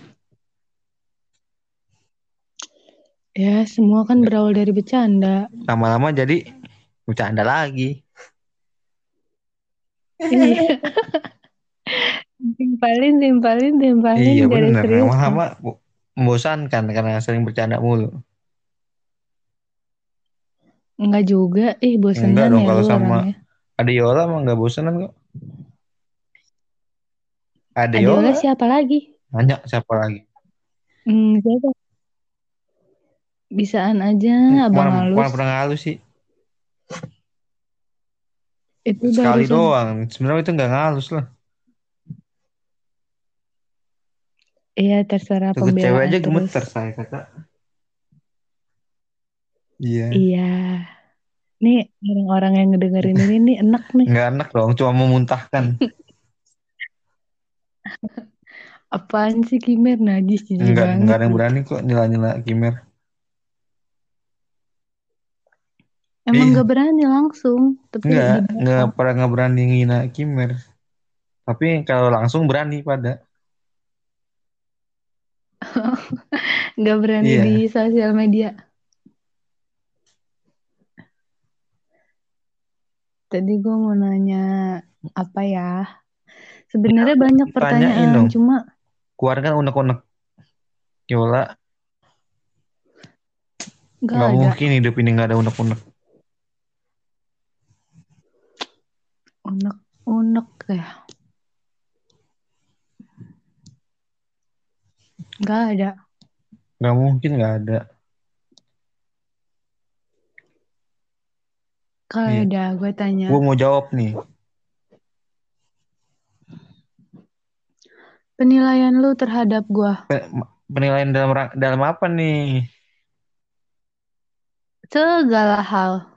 ya semua kan berawal dari bercanda Lama-lama jadi bercanda lagi. Iya. timpalin timpalin timpalin Iya dari bener, serius lama-lama membosankan karena sering bercanda mulu. enggak juga ih bosenan Enggak dong ya kalau sama orangnya Adeola mah nggak bosanan kok. Adeola, siapa lagi banyak siapa lagi? hmm, siapa bisaan aja abang Mana, halus mana pernah halus sih? itu Sekali barusan doang. Sebenarnya itu nggak ngalus lah. Iya terserah cewek pembelaan aja terus gemeter saya kakak. Iya. iya nih orang-orang yang ngedengerin ini nih enak nih Nggak enak dong, cuma memuntahkan. apaan sih Kimer najis jijik Enggak, banget enggak ada yang berani kok nyela-nyela Kimer. Emang Iya. gak berani langsung, tapi Enggak, enggak pernah nggak berani ngina Kimer. Tapi kalau langsung berani pada. Gak berani Iya. di sosial media. Tadi gue mau nanya apa ya? Sebenarnya banyak Iya, Tanyain pertanyaan, dong. cuma Keluarkan unek-unek. Yola, gak nggak ada. mungkin hidup ini nggak ada unek-unek. Unek-unek ya. Gak ada. Nggak mungkin nggak ada. Kalau Iya. ada, gue tanya. Gue mau jawab nih. Penilaian lu terhadap gue. Pe- Penilaian dalam dalam apa nih? Segala hal.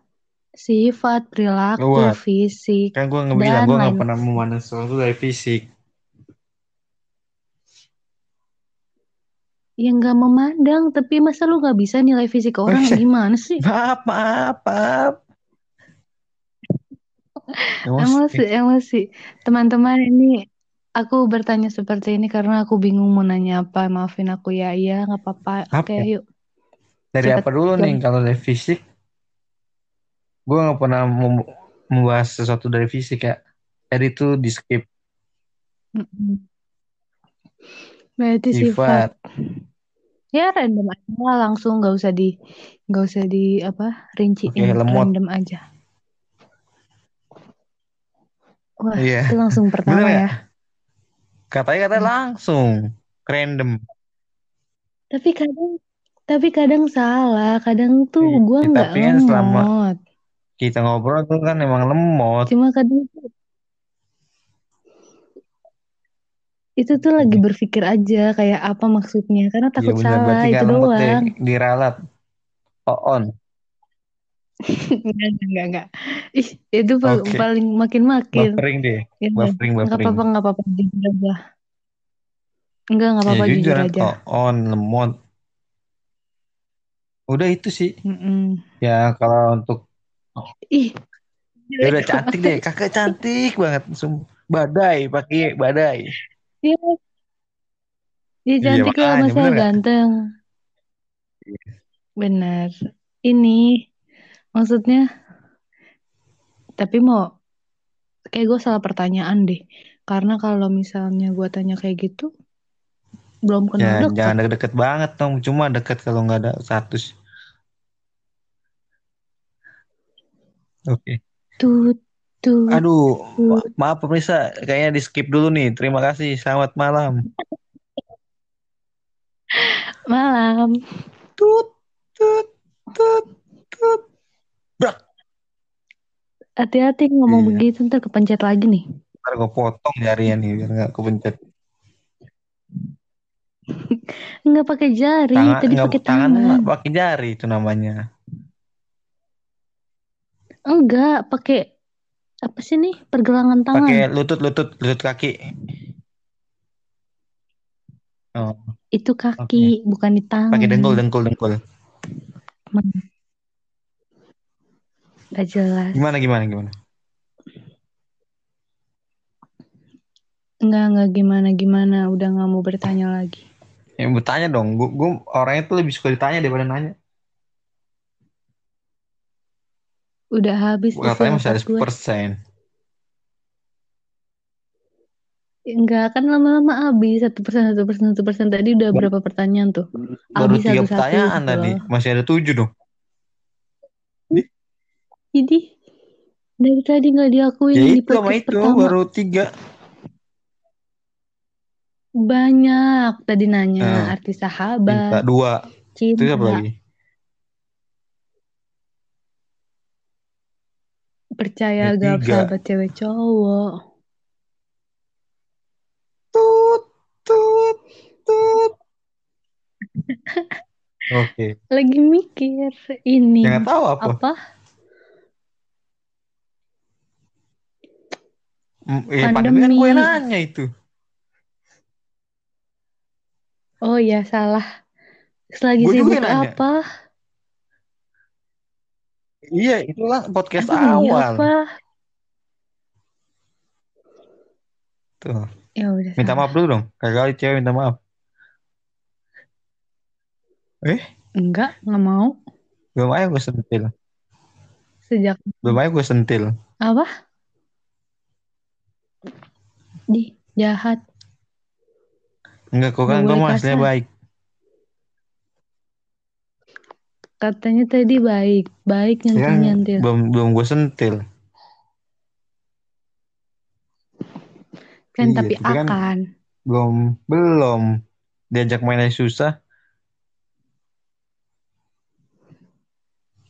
Sifat, perilaku, fisik, Kan gue nggak bilang gue nggak pernah memandang sesuatu dari fisik. Ya nggak memandang, tapi masa lu nggak bisa nilai fisik orang gimana sih? Maaf, maaf, maaf. Emosi, emosi. Teman-teman ini aku bertanya seperti ini karena aku bingung mau nanya apa. Maafin aku ya, iya nggak apa-apa. Apa? Oke, yuk. Dari Cepet, apa dulu nih kalau dari fisik? Gue nggak pernah mem- membahas sesuatu dari fisik ya. Jadi itu di skip. Berarti sifat. sifat. Ya random aja langsung nggak usah di nggak usah di apa rinciin lemot. random aja. Wah, Iya. itu langsung pertama Bener ya. nggak? Katanya kata Hmm. langsung random. Tapi kadang tapi kadang salah, kadang tuh Iya, gua nggak kan selama lemot. kita ngobrol tuh kan emang lemot. Cuma kadang tuh itu tuh lagi berpikir aja kayak apa maksudnya karena Iya takut bener, salah berarti itu nggak deh, doang. diralat. Oh, on. Enggak, enggak, enggak. Ih, itu Oke. paling makin-makin. Buffering deh, Ya, buffering, buffering. apa-apa, enggak apa-apa jujur aja. Enggak, enggak Ya apa-apa jujur jujur, aja. oh, on, lemot. Udah itu sih. Mm-mm. Ya kalau untuk Ih, ya udah cantik deh, kakak cantik banget. Badai, pakai badai. Iya, iya Iya cantik lah, makanya masa bener nggak? ganteng. benar. Ini maksudnya tapi mau kayak gue salah pertanyaan deh. Karena kalau misalnya gue tanya kayak gitu belum kenal Ya, dekat. jangan deket-deket banget dong. Cuma deket kalau nggak ada status. Oke. Tut tut Aduh, ma- maaf pemirsa, kayaknya di skip dulu nih. Terima kasih. Selamat malam. Malam. Tut, tut, tut, tut. Brak. Hati-hati ngomong Iya. begitu ntar kepencet lagi nih. Ntar gue potong jarinya nih biar nggak kepencet. Nggak pakai jari, Tangan, tadi pakai tangan tangan. pakai jari itu namanya. Enggak, pakai apa sih nih? Pergelangan tangan. Pakai lutut, lutut, lutut kaki. Oh, Itu kaki, bukan di tangan. pakai dengkul, dengkul, dengkul. Gak jelas. Gimana, gimana, gimana? Enggak, enggak gimana-gimana. Udah nggak mau bertanya lagi. Ya, bertanya dong. Gue orangnya tuh lebih suka ditanya daripada nanya. Udah habis Katanya masih ada gue. 10%. Enggak, kan lama-lama habis. Satu persen, satu persen, satu persen. Tadi udah berapa pertanyaan tuh? Baru Habis tiga satu-satu pertanyaan gitu tadi. loh. Masih ada tujuh dong. Jadi, dari tadi nggak diakuin Ya di itu sama podcast itu pertama. baru tiga. Banyak. Tadi nanya Eh, arti Cinta sahabat, dua. Itu siapa lagi? Percaya Ya gak sahabat cewek cowok. Tut, tut, tut. Oke. Lagi mikir ini Yang nggak tahu apa? apa? Mm, Eh, pandemi kan gue nanya itu. Oh ya salah. Selagi Gue juga sibuk yang nanya. Iya, itulah podcast Emang iya awal. apa? Tuh. Ya udah Minta maaf dulu dong. Kali cewek minta maaf. Eh, Enggak, nggak mau. belum aja gue sentil. Sejak Belum aja gue sentil. apa? Di jahat. Enggak, kok kan gue kasar. baik. Katanya tadi baik, baik Ya kan nyentil-nyentil. belum belum gue sentil. Kan Iya, tapi tapi kan akan. belum belum diajak main aja susah.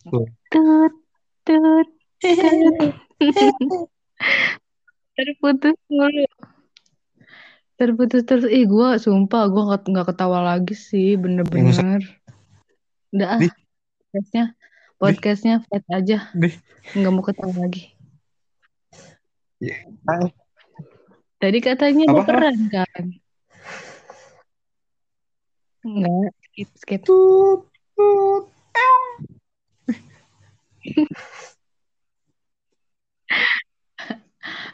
Tuh. Tut, tut, tut. Terputus mulu. Terputus terus. Ih, gue sumpah gue nggak ketawa lagi sih, bener-bener. Udah ah, di podcastnya, podcastnya flat aja. Nggak mau ketawa lagi. Ya, Tadi katanya apa apa? baperan kan? Enggak, skip, skip. Tut, tut.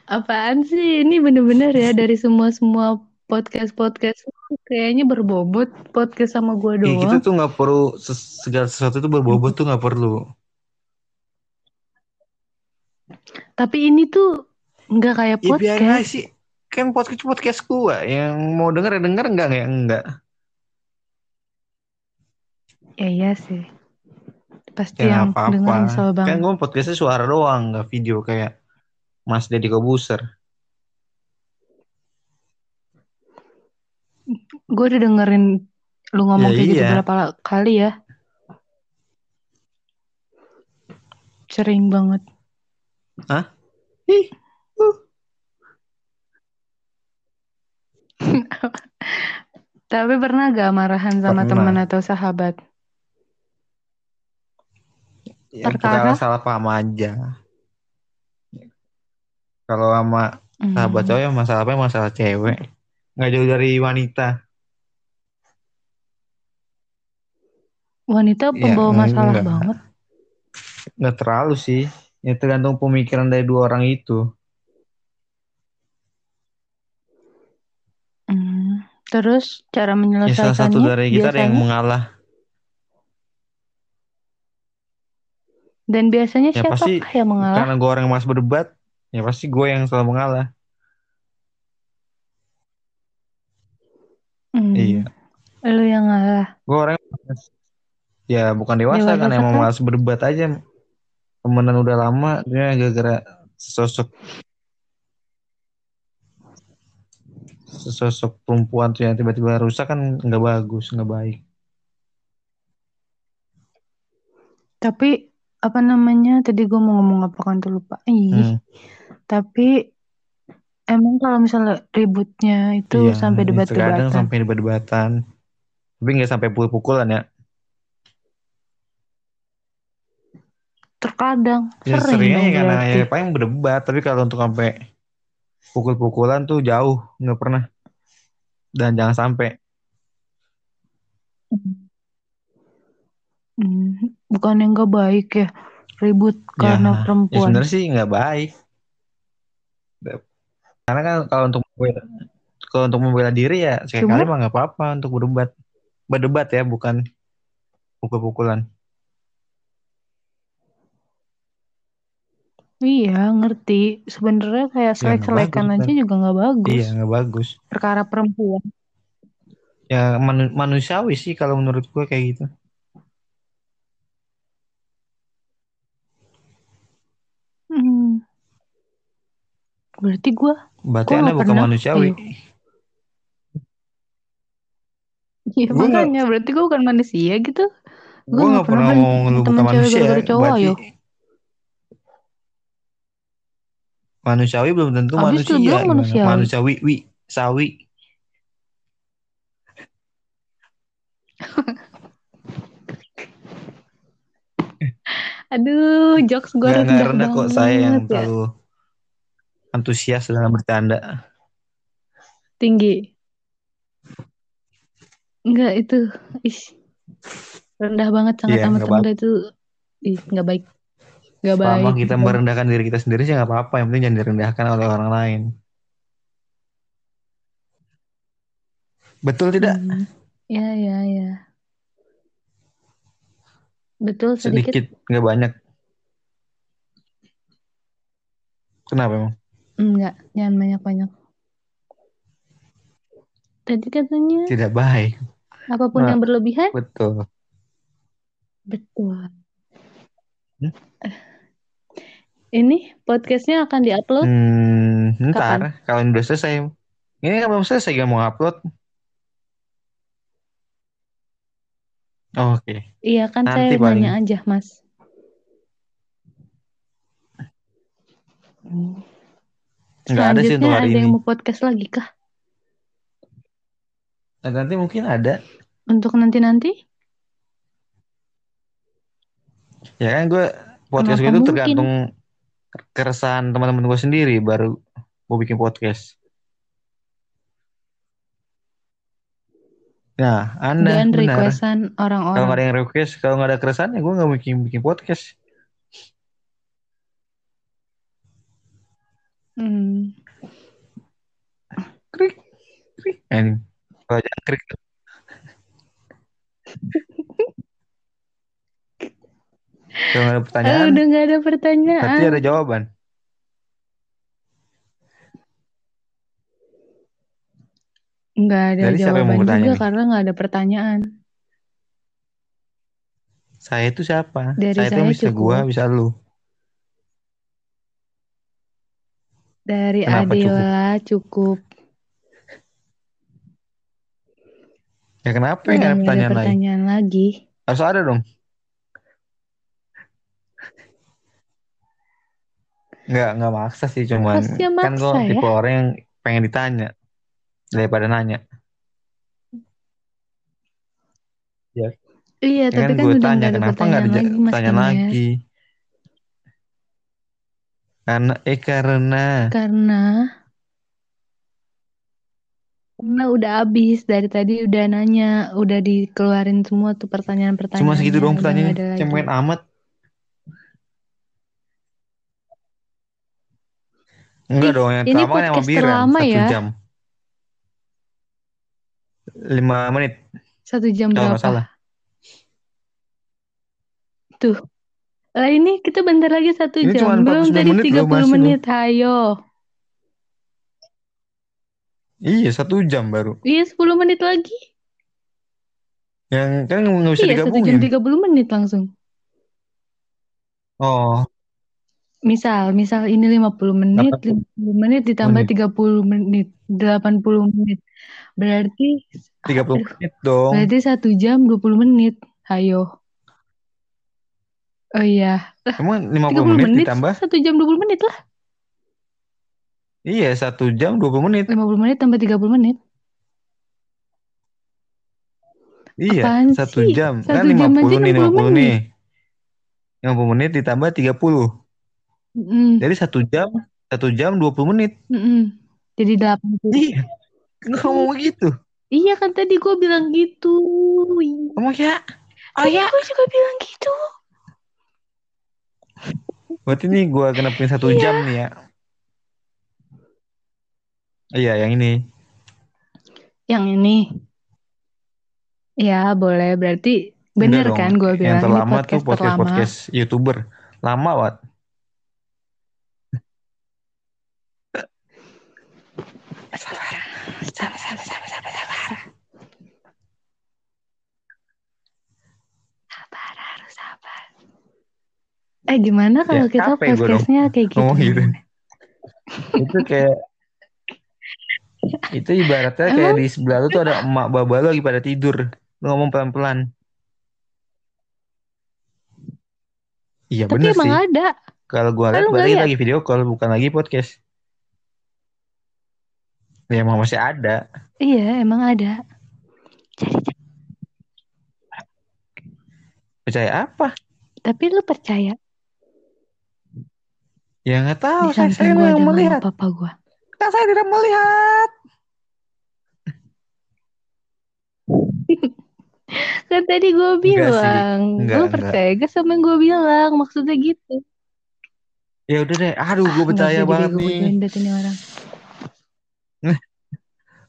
Apaan sih? Ini bener-bener ya dari semua-semua podcast-podcast kayaknya berbobot podcast sama gue kita doang. tuh nggak perlu segala sesuatu itu berbobot tuh nggak perlu. Tapi ini tuh nggak kayak Ya podcast. sih. Kan podcast podcast gua yang mau denger ya denger enggak ya enggak. Ya iya sih. Pasti Ya yang apa-apa. denger nyesel Kan banget. gue podcastnya suara doang, nggak video kayak Mas Deddy Kobuser. Gue udah dengerin lu Ya ngomong kayak gitu iya. berapa kali ya. Sering banget. Hah? Ih, uh. Tapi pernah gak marahan sama teman atau sahabat? Ya, Perkara? salah paham aja. Kalau sama sahabat Hmm. cowok ya masalah apa masalah cewek. Nggak jauh dari wanita. Wanita Ya pembawa masalah enggak. banget. Nggak terlalu sih. Ya tergantung pemikiran dari dua orang itu. Hmm. Terus cara Ya salah satu menyelesaikannya dari kita ada yang biasanya? mengalah. Dan biasanya Ya siapa pasti yang mengalah? karena gue orang yang malas berdebat, ya pasti gue yang selalu mengalah. Hmm, Iya. Lu yang ngalah. Gue orang ya bukan dewasa, Dewasa kan emang kan? malas berdebat aja. Temenan udah lama, dia gara-gara sosok sosok perempuan tuh yang tiba-tiba rusak kan nggak bagus, nggak baik. Tapi apa namanya? Tadi gue mau ngomong apa kan tuh lupa. Ih. Hmm. Tapi emang kalau misalnya ributnya itu Iya, sampai debat-debatan. sampai debat-debatan. Tapi nggak sampai pukul-pukulan ya. Terkadang Ya sering seringnya dong ya karena ya paling berdebat, tapi kalau untuk sampai pukul-pukulan tuh jauh, nggak pernah. Dan jangan sampai. Hmm, bukan yang gak baik ya ribut karena Ya, ya perempuan. sebenarnya sih nggak baik. Karena kan kalau untuk membela, kalau untuk membela diri ya sekali-kali Cuma mah nggak apa-apa untuk berdebat. Berdebat ya, bukan pukul-pukulan. Iya ngerti. Sebenarnya kayak Ya bagus selek-selekan kan. aja juga nggak bagus. Iya nggak bagus. Perkara perempuan. Ya manu- manusiawi sih kalau menurut gue kayak gitu. Hmm, berarti gue Berarti Gua anda bukan pernah. manusiawi. Iya nggak makanya berarti gue bukan manusia gitu. Gue nggak pernah pernah temen cewek manusia. cowok Berarti. Manusiawi belum tentu Abis manusia. bilang manusiawi. Manusiawi, wi, sawi. Aduh, jokes gue rendah rendah kok saya yang ya. terlalu antusias dalam bercanda. Tinggi. Enggak itu. Ih, rendah banget sangat Iya amat rendah itu. Ih, nggak baik. Nggak Selama baik. kita merendahkan diri kita sendiri sih nggak apa-apa. Yang penting jangan direndahkan oleh orang lain. Betul tidak? Hmm, ya ya ya. Betul sedikit. Sedikit, nggak banyak. Kenapa emang? Enggak, jangan banyak-banyak. Tadi katanya Tidak baik. apa pun Nah, yang berlebihan betul. betul. Hmm? Ini podcastnya akan diupload Hmm, kapan? ntar kalau ini udah selesai. Ini kan belum selesai gak mau upload. Oke, Iya kan nanti saya paling. nanya aja, Mas. Hmm. Nggak ada sih untuk hari ada ini. yang mau podcast lagi kah? Nah, nanti mungkin ada. Untuk nanti-nanti? Ya kan gue podcast gue itu mungkin? Keresahan teman-teman gue sendiri baru mau bikin podcast. Nah, Anda Dan benar. requestan Kalau nggak ada orang-orang. yang request, kalau nggak ada keresahan ya gue nggak bikin bikin podcast. Hmm. Krik, krik. Nah, ini. Kalau jangan krik. Kalau nggak ada pertanyaan, udah nggak ada berarti pertanyaan. ada jawaban. Nggak ada Jadi siapa yang mau jawaban bertanya juga nih? karena nggak ada pertanyaan. Saya itu siapa? Dari Saya itu saya bisa gua, cukup. bisa lu. Dari Kenapa cukup? Adila cukup. Ya kenapa Udah nggak ada nggak ada pertanyaan pertanyaan lagi. Harus ada dong. Nggak, nggak maksa sih, cuman Harusnya kan gue maksa ya. tipe orang yang pengen ditanya daripada nanya. Ya, Iya, ya kan tapi kan gue udah tanya ada kenapa nggak ada lagi, Dimas. lagi? Karena eh karena Karena karena udah habis dari tadi udah nanya, udah dikeluarin semua tuh cuma pertanyaan-pertanyaannya, segitu doang pertanyaannya, cemen amat. Enggak Ih, dong, yang ini lama kan sama Biran terlama satu ya. jam lima menit Satu jam kalau berapa? salah. Tuh, Lah ini kita bentar lagi satu Ini jam. Belum 49 tadi menit 30 loh, masih loh. menit. Ayo. Iya satu jam baru. Iya 10 menit lagi. Yang kan nggak bisa Iya satu jam digabungin. 30 menit langsung. Oh, Misal, misal ini 50 menit, 50 menit ditambah menit. 30 menit, 80 menit. Berarti 30 aduh, menit dong. berarti satu jam 20 menit. Ayo. Oh iya. Emang 30 50 menit, menit ditambah? satu jam 20 menit lah. Iya, satu jam 20 menit. 50 menit tambah 30 menit. Iya, Apaan satu sih? jam. Satu kan jam 50 aja nih, 60 50 menit. nih. 50 menit ditambah 30. Mm-mm. Jadi satu jam, satu jam 20 menit. Mm-mm. Jadi 80. Iya, ngomong begitu. Iya kan tadi gue bilang gitu. Ngomong ya. Oh Tadi ya. gue juga bilang gitu. Berarti nih gue kenapin satu Iya. jam nih ya. Iya, yang ini. Yang ini. Ya boleh. Berarti bener Enggak kan gue Yang bilang ini terlama tuh podcast podcast terlama. podcast youtuber. Lama wat. Sabar, sabar, sabar, sabar, sabar, sabar. Sabar harus sabar. Eh gimana kalau Ya, kita podcastnya kayak gitu? ngomong gitu. Itu kayak itu ibaratnya kayak Emang? di sebelah lu tuh ada emak baba lu lagi pada tidur. Lu ngomong pelan-pelan. Iya Tapi bener emang sih. ada. Kalau gua Kan lihat berarti lagi video call bukan lagi podcast. Ya emang masih ada. Iya emang ada. Jadi Percaya apa? tapi lu percaya Ya nggak tahu. di Saya, saya gue yang melihat. papa gue. Kan saya tidak melihat. Kan tadi gue bilang, Enggak, lu enggak. percaya gak sama yang gue bilang? Maksudnya gitu. Ya udah deh. Aduh, gue Ah, percaya banget nih. orang.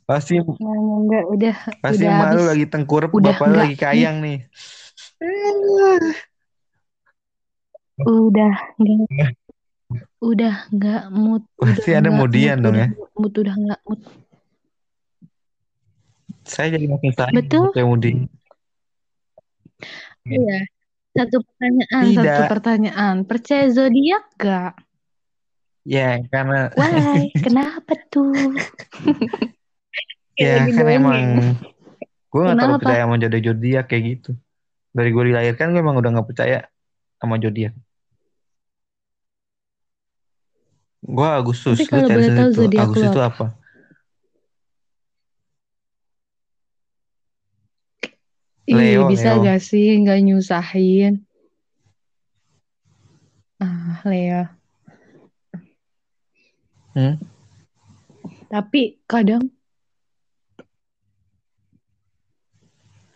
Pasti Nggak, nggak, nggak, udah, pasti udah emak lu habis. lagi tengkurap, Udah bapak enggak lagi kayang nih. Udah nggak, udah nggak mood, udah Pasti ada mudian dong ya. mood, udah nggak mood. Saya jadi makin sayang Betul. sama Mudi. Iya. Satu pertanyaan, satu Tidak. pertanyaan. Percaya zodiak gak? Ya, karena Why? Kenapa tuh? Ya kan emang gue gak terlalu percaya sama jodoh zodiak kayak gitu. Dari gue dilahirkan gue emang udah gak percaya sama zodiak. Gue Agustus, Tapi kalau boleh tahu zodiak Agustus itu apa? apa? Ih, Leo, bisa Leo. gak sih nggak nyusahin? Ah, Leo. Hmm? Tapi kadang,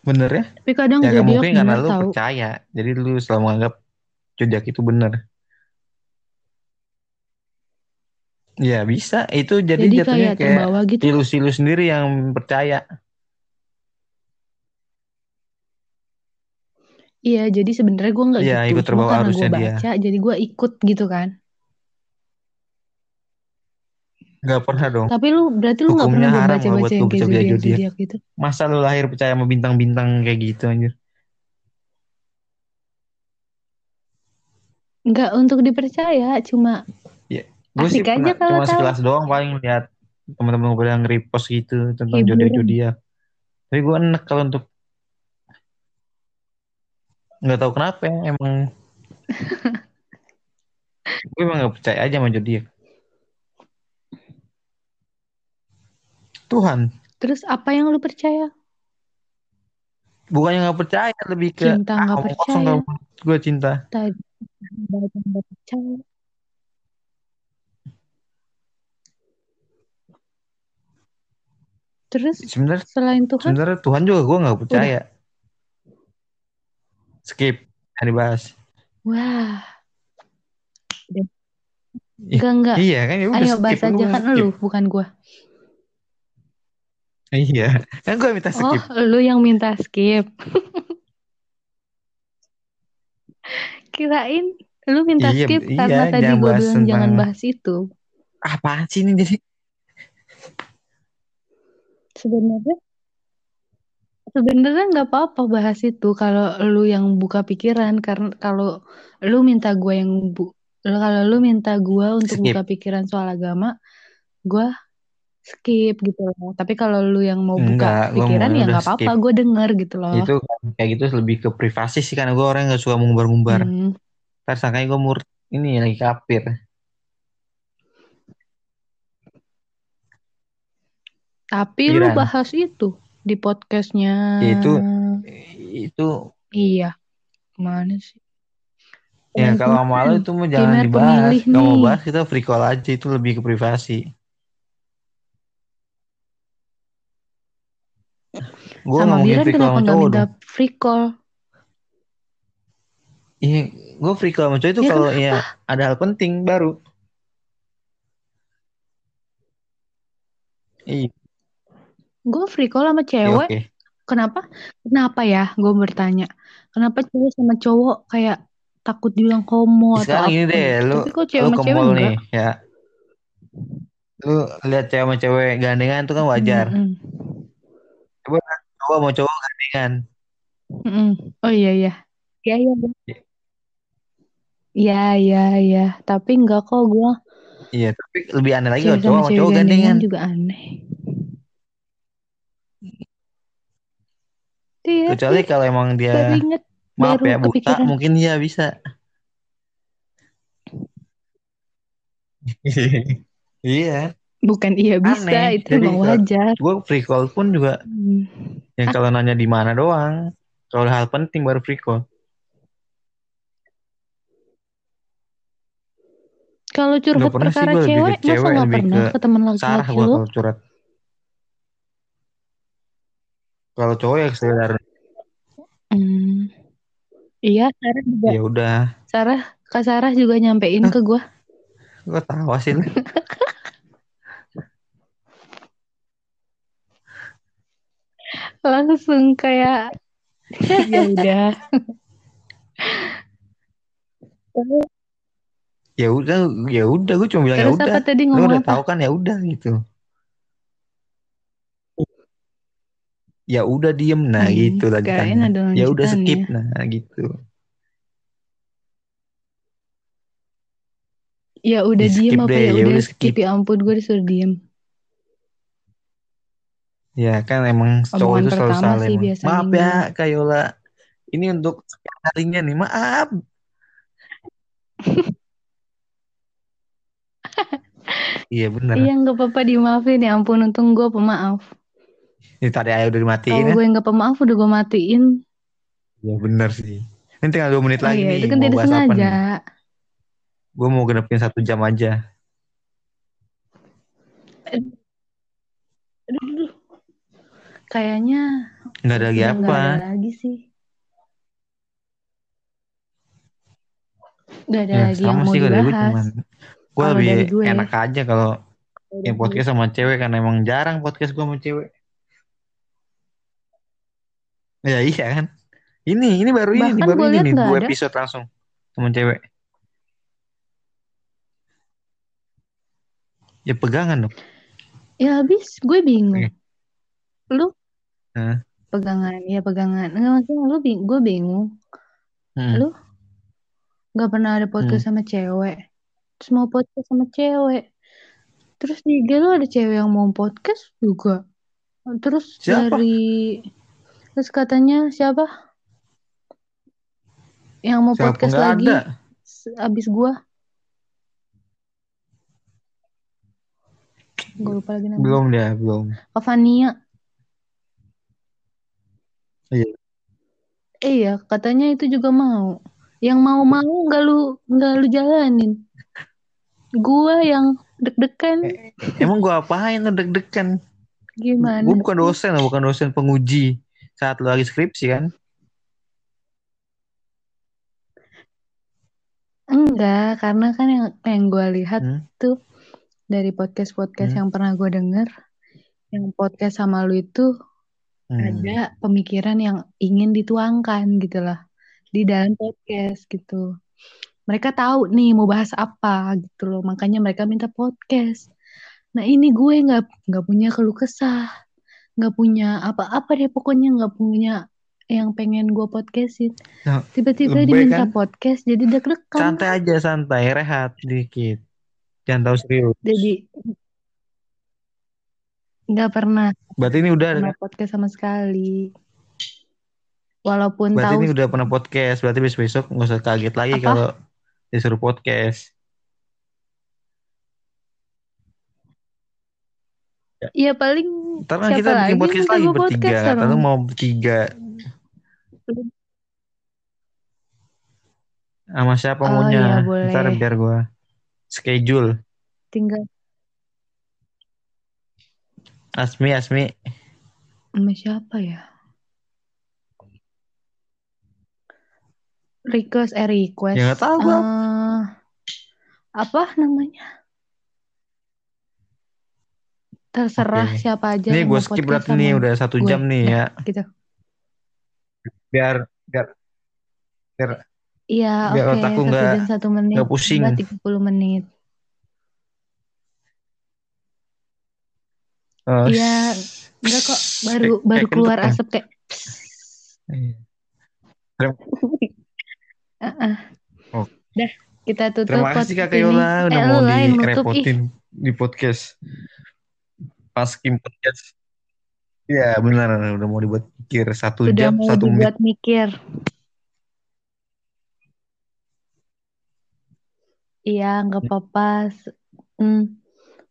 Bener ya? tapi kadang Ya zodiak mungkin karena lu tahu. percaya. Jadi lu selalu menganggap zodiak itu bener. Ya bisa. Itu jadi, Jadi jatuhnya kayak kayak terbawa gitu. ilusi lu sendiri yang percaya. Iya, jadi sebenarnya gue nggak Iya, gitu. ikut Cuma terbawa karena gue arusnya dia. baca, jadi gue ikut gitu kan. Gak pernah dong. Tapi lu berarti lu nggak pernah haram baca baca yang kayak zodiak zodiak. zodiak gitu. Masa lu lahir percaya sama bintang-bintang kayak gitu anjir. Nggak untuk dipercaya, cuma Ya, gue sih aja pernah kalau cuma tahu. sekelas doang paling lihat teman-teman gue yang repost gitu tentang Hiburan. zodiak zodiak. Tapi gue enek kalau untuk nggak tahu kenapa ya, emang gue emang nggak percaya aja sama zodiak. Tuhan, Terus apa yang lu percaya? bukannya nggak percaya, lebih ke Cinta ah nggak omong kosong percaya. kalau gue cinta. Tadi nggak percaya. Terus Sebenarnya selain Tuhan, sebenarnya Tuhan juga gue nggak percaya. Skip, jangan dibahas. wah, Ih, enggak enggak. Iya kan ya udah Ayo skip bahas aja kan lu, bukan gua. Iya, kan gue minta Oh, skip. lu yang minta skip. Kirain lu minta Iya, skip iya, karena tadi jangan gue bilang jangan tentang- bahas itu. Apaan sih ini jadi? Sebenarnya sebenarnya nggak apa-apa bahas itu kalau lu yang buka pikiran karena kalau lu minta gue yang bu kalau lu minta gue untuk Skip. buka pikiran soal agama, gue skip gitu loh. Tapi kalau lu yang mau buka Enggak, pikiran mau ya nggak apa-apa, gue denger gitu loh. Itu kan kayak gitu lebih ke privasi sih karena gue orang yang gak suka ngumbar-ngumbar. Hmm. Ntar sangkanya gue mur ini lagi kafir. Tapi lu bahas itu di podcastnya. Ya, itu itu Iya. Mana sih? ya kalau kemarin, lo itu mah jangan dibahas. Gak mau bahas kita free call aja itu lebih ke privasi. Gue Sama call kenapa nggak minta dong. free call? Iya, gue free call sama cowok itu Ya, kalau ya ada hal penting baru. Iya, Gue free call sama oke. cewek. oke. Kenapa? Kenapa ya? Gue bertanya. Kenapa cewek sama cowok kayak takut bilang homo atau Sekarang apa? gini deh, gitu. lu Tapi kok cewek lu sama cewek mall enggak? nih, ya. Lu lihat cewek sama cewek gandengan itu kan wajar. Mm-mm. Coba cowok sama cowok gandengan. Mm-mm. Oh iya iya. Iya iya. iya. Iya iya. Tapi enggak kok gue Iya, tapi lebih aneh lagi kalau cowok cewek cowok gandengan juga aneh. Iya, Kecuali iya. kalau emang baru dia inget, maaf baru ya buta, kepikiran. mungkin dia bisa. Iya, Bukan iya bisa, aneh. itu Jadi kalau wajar. gue free call pun juga Hmm. yang kalau nanya di mana doang. Kalau hal penting baru free call. Kalau curhat sih perkara gue lebih cewek, ke cewek, masa nggak pernah ke ke teman laki-laki gue lu? kalau curhat. Kalau cowok ya sekedar Hmm. Iya, Sarah juga. ya udah. Sarah, Kak Sarah juga nyampein Hah? ke gua. Gue tawa sih. Langsung kayak ya udah. ya udah, ya udah. Gue cuma bilang ya udah. tadi Lu ngomong udah apa? tahu kan ya udah gitu. Ya udah diem nah Hmm, gitu lanjutannya. ada Ya udah skip lanjutannya. nah gitu. Ya udah Di diem apa deh, ya ya udah udah skip skip. ya ampun gue disuruh diem. Ya kan emang cowok Omongan itu selalu pertama salah sih emang. biasanya Maaf ya. Kayola. Ini untuk sekian kalinya nih. Maaf. Iya bener. Iya nggak apa-apa dimaafin ya ampun untung gue pemaaf. Ini tadi ayo udah dimatiin Kalau ya. gue nggak pemaaf udah gue matiin. Ya bener sih. Ini tinggal dua menit Oh lagi iya nih. itu kan tidak sengaja. Gue mau genepin satu jam aja. Kayaknya Nggak ada lagi udah nggak apa. ada lagi sih. Nggak ada Ya lagi yang mau sih dibahas. cuman. Gue Kalau lebih gue, enak aja kalau gue. podcast sama cewek karena emang jarang podcast gue sama cewek. Ya iya kan. Ini ini baru ini Bahkan baru gue ini nih dua ada. episode langsung sama cewek. Ya pegangan dong. Ya habis gue bingung. Oke. Lu Hah? pegangan, ya pegangan. Enggak maksudnya lu bing gue bingung. Hmm. Lu nggak pernah ada Hmm. podcast sama cewek. Terus mau podcast sama cewek. Terus di IG lu ada cewek yang mau podcast juga. Terus Siapa? dari terus katanya siapa yang mau Siapa podcast lagi ada? abis gua? Gue lupa lagi namanya. Belum dia, belum. Kavania. Iya. Iya, katanya itu juga mau. Yang mau-mau nggak lu nggak lu jalanin. Gua yang deg-degan Eh, Emang gue apain lo deg-degan? gimana? Gue bukan dosen, bukan dosen penguji saat lo lagi skripsi kan? Enggak, karena kan yang yang gue lihat Hmm? tuh dari podcast-podcast Hmm? yang pernah gue denger, yang podcast sama lu itu Hmm. ada pemikiran yang ingin dituangkan gitu lah di dalam podcast gitu. mereka tahu nih mau bahas apa gitu loh makanya mereka minta podcast nah ini gue nggak nggak punya keluh kesah nggak punya apa-apa deh pokoknya nggak punya yang pengen gue podcastin Nah, tiba-tiba diminta kan? podcast jadi deg-degan Santai aja, santai, rehat dikit. Jangan tahu serius. jadi nggak pernah Berarti ini udah pernah podcast sama sekali walaupun Berarti tahu ini udah pernah podcast. Berarti besok-besok nggak usah kaget lagi Apa? kalau disuruh podcast. ya paling Ntar siapa kita bikin podcast lagi gue bertiga. orang mau bertiga. Sama siapa Oh, maunya? iya, boleh. Ntar biar gua schedule. tinggal Asmi, Asmi. sama siapa ya request eh request Ya tahu gua. Eh, apa namanya terserah Oke. siapa aja Nih gue skip berarti nih udah satu gue. jam nih Dah, ya. gitu Biar biar biar iya oke otakku satu nggak- jam satu menit nggak pusing. tiga puluh menit oh, Iya, enggak kok baru Kayak- baru kayak keluar kan? asap kayak Iya. Ah-ah. Oh. Dah, kita tutup Terima kasih Kak. Yola udah eh, mau yang nutup ih. direpotin di podcast. Pas Kim podcast. Iya benar udah mau dibuat pikir satu Udah jam mau satu menit. dibuat mikir. Iya, nggak apa-apa. Hmm,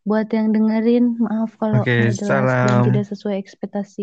buat yang dengerin, maaf kalau Oke, dan salam. tidak sesuai ekspektasi.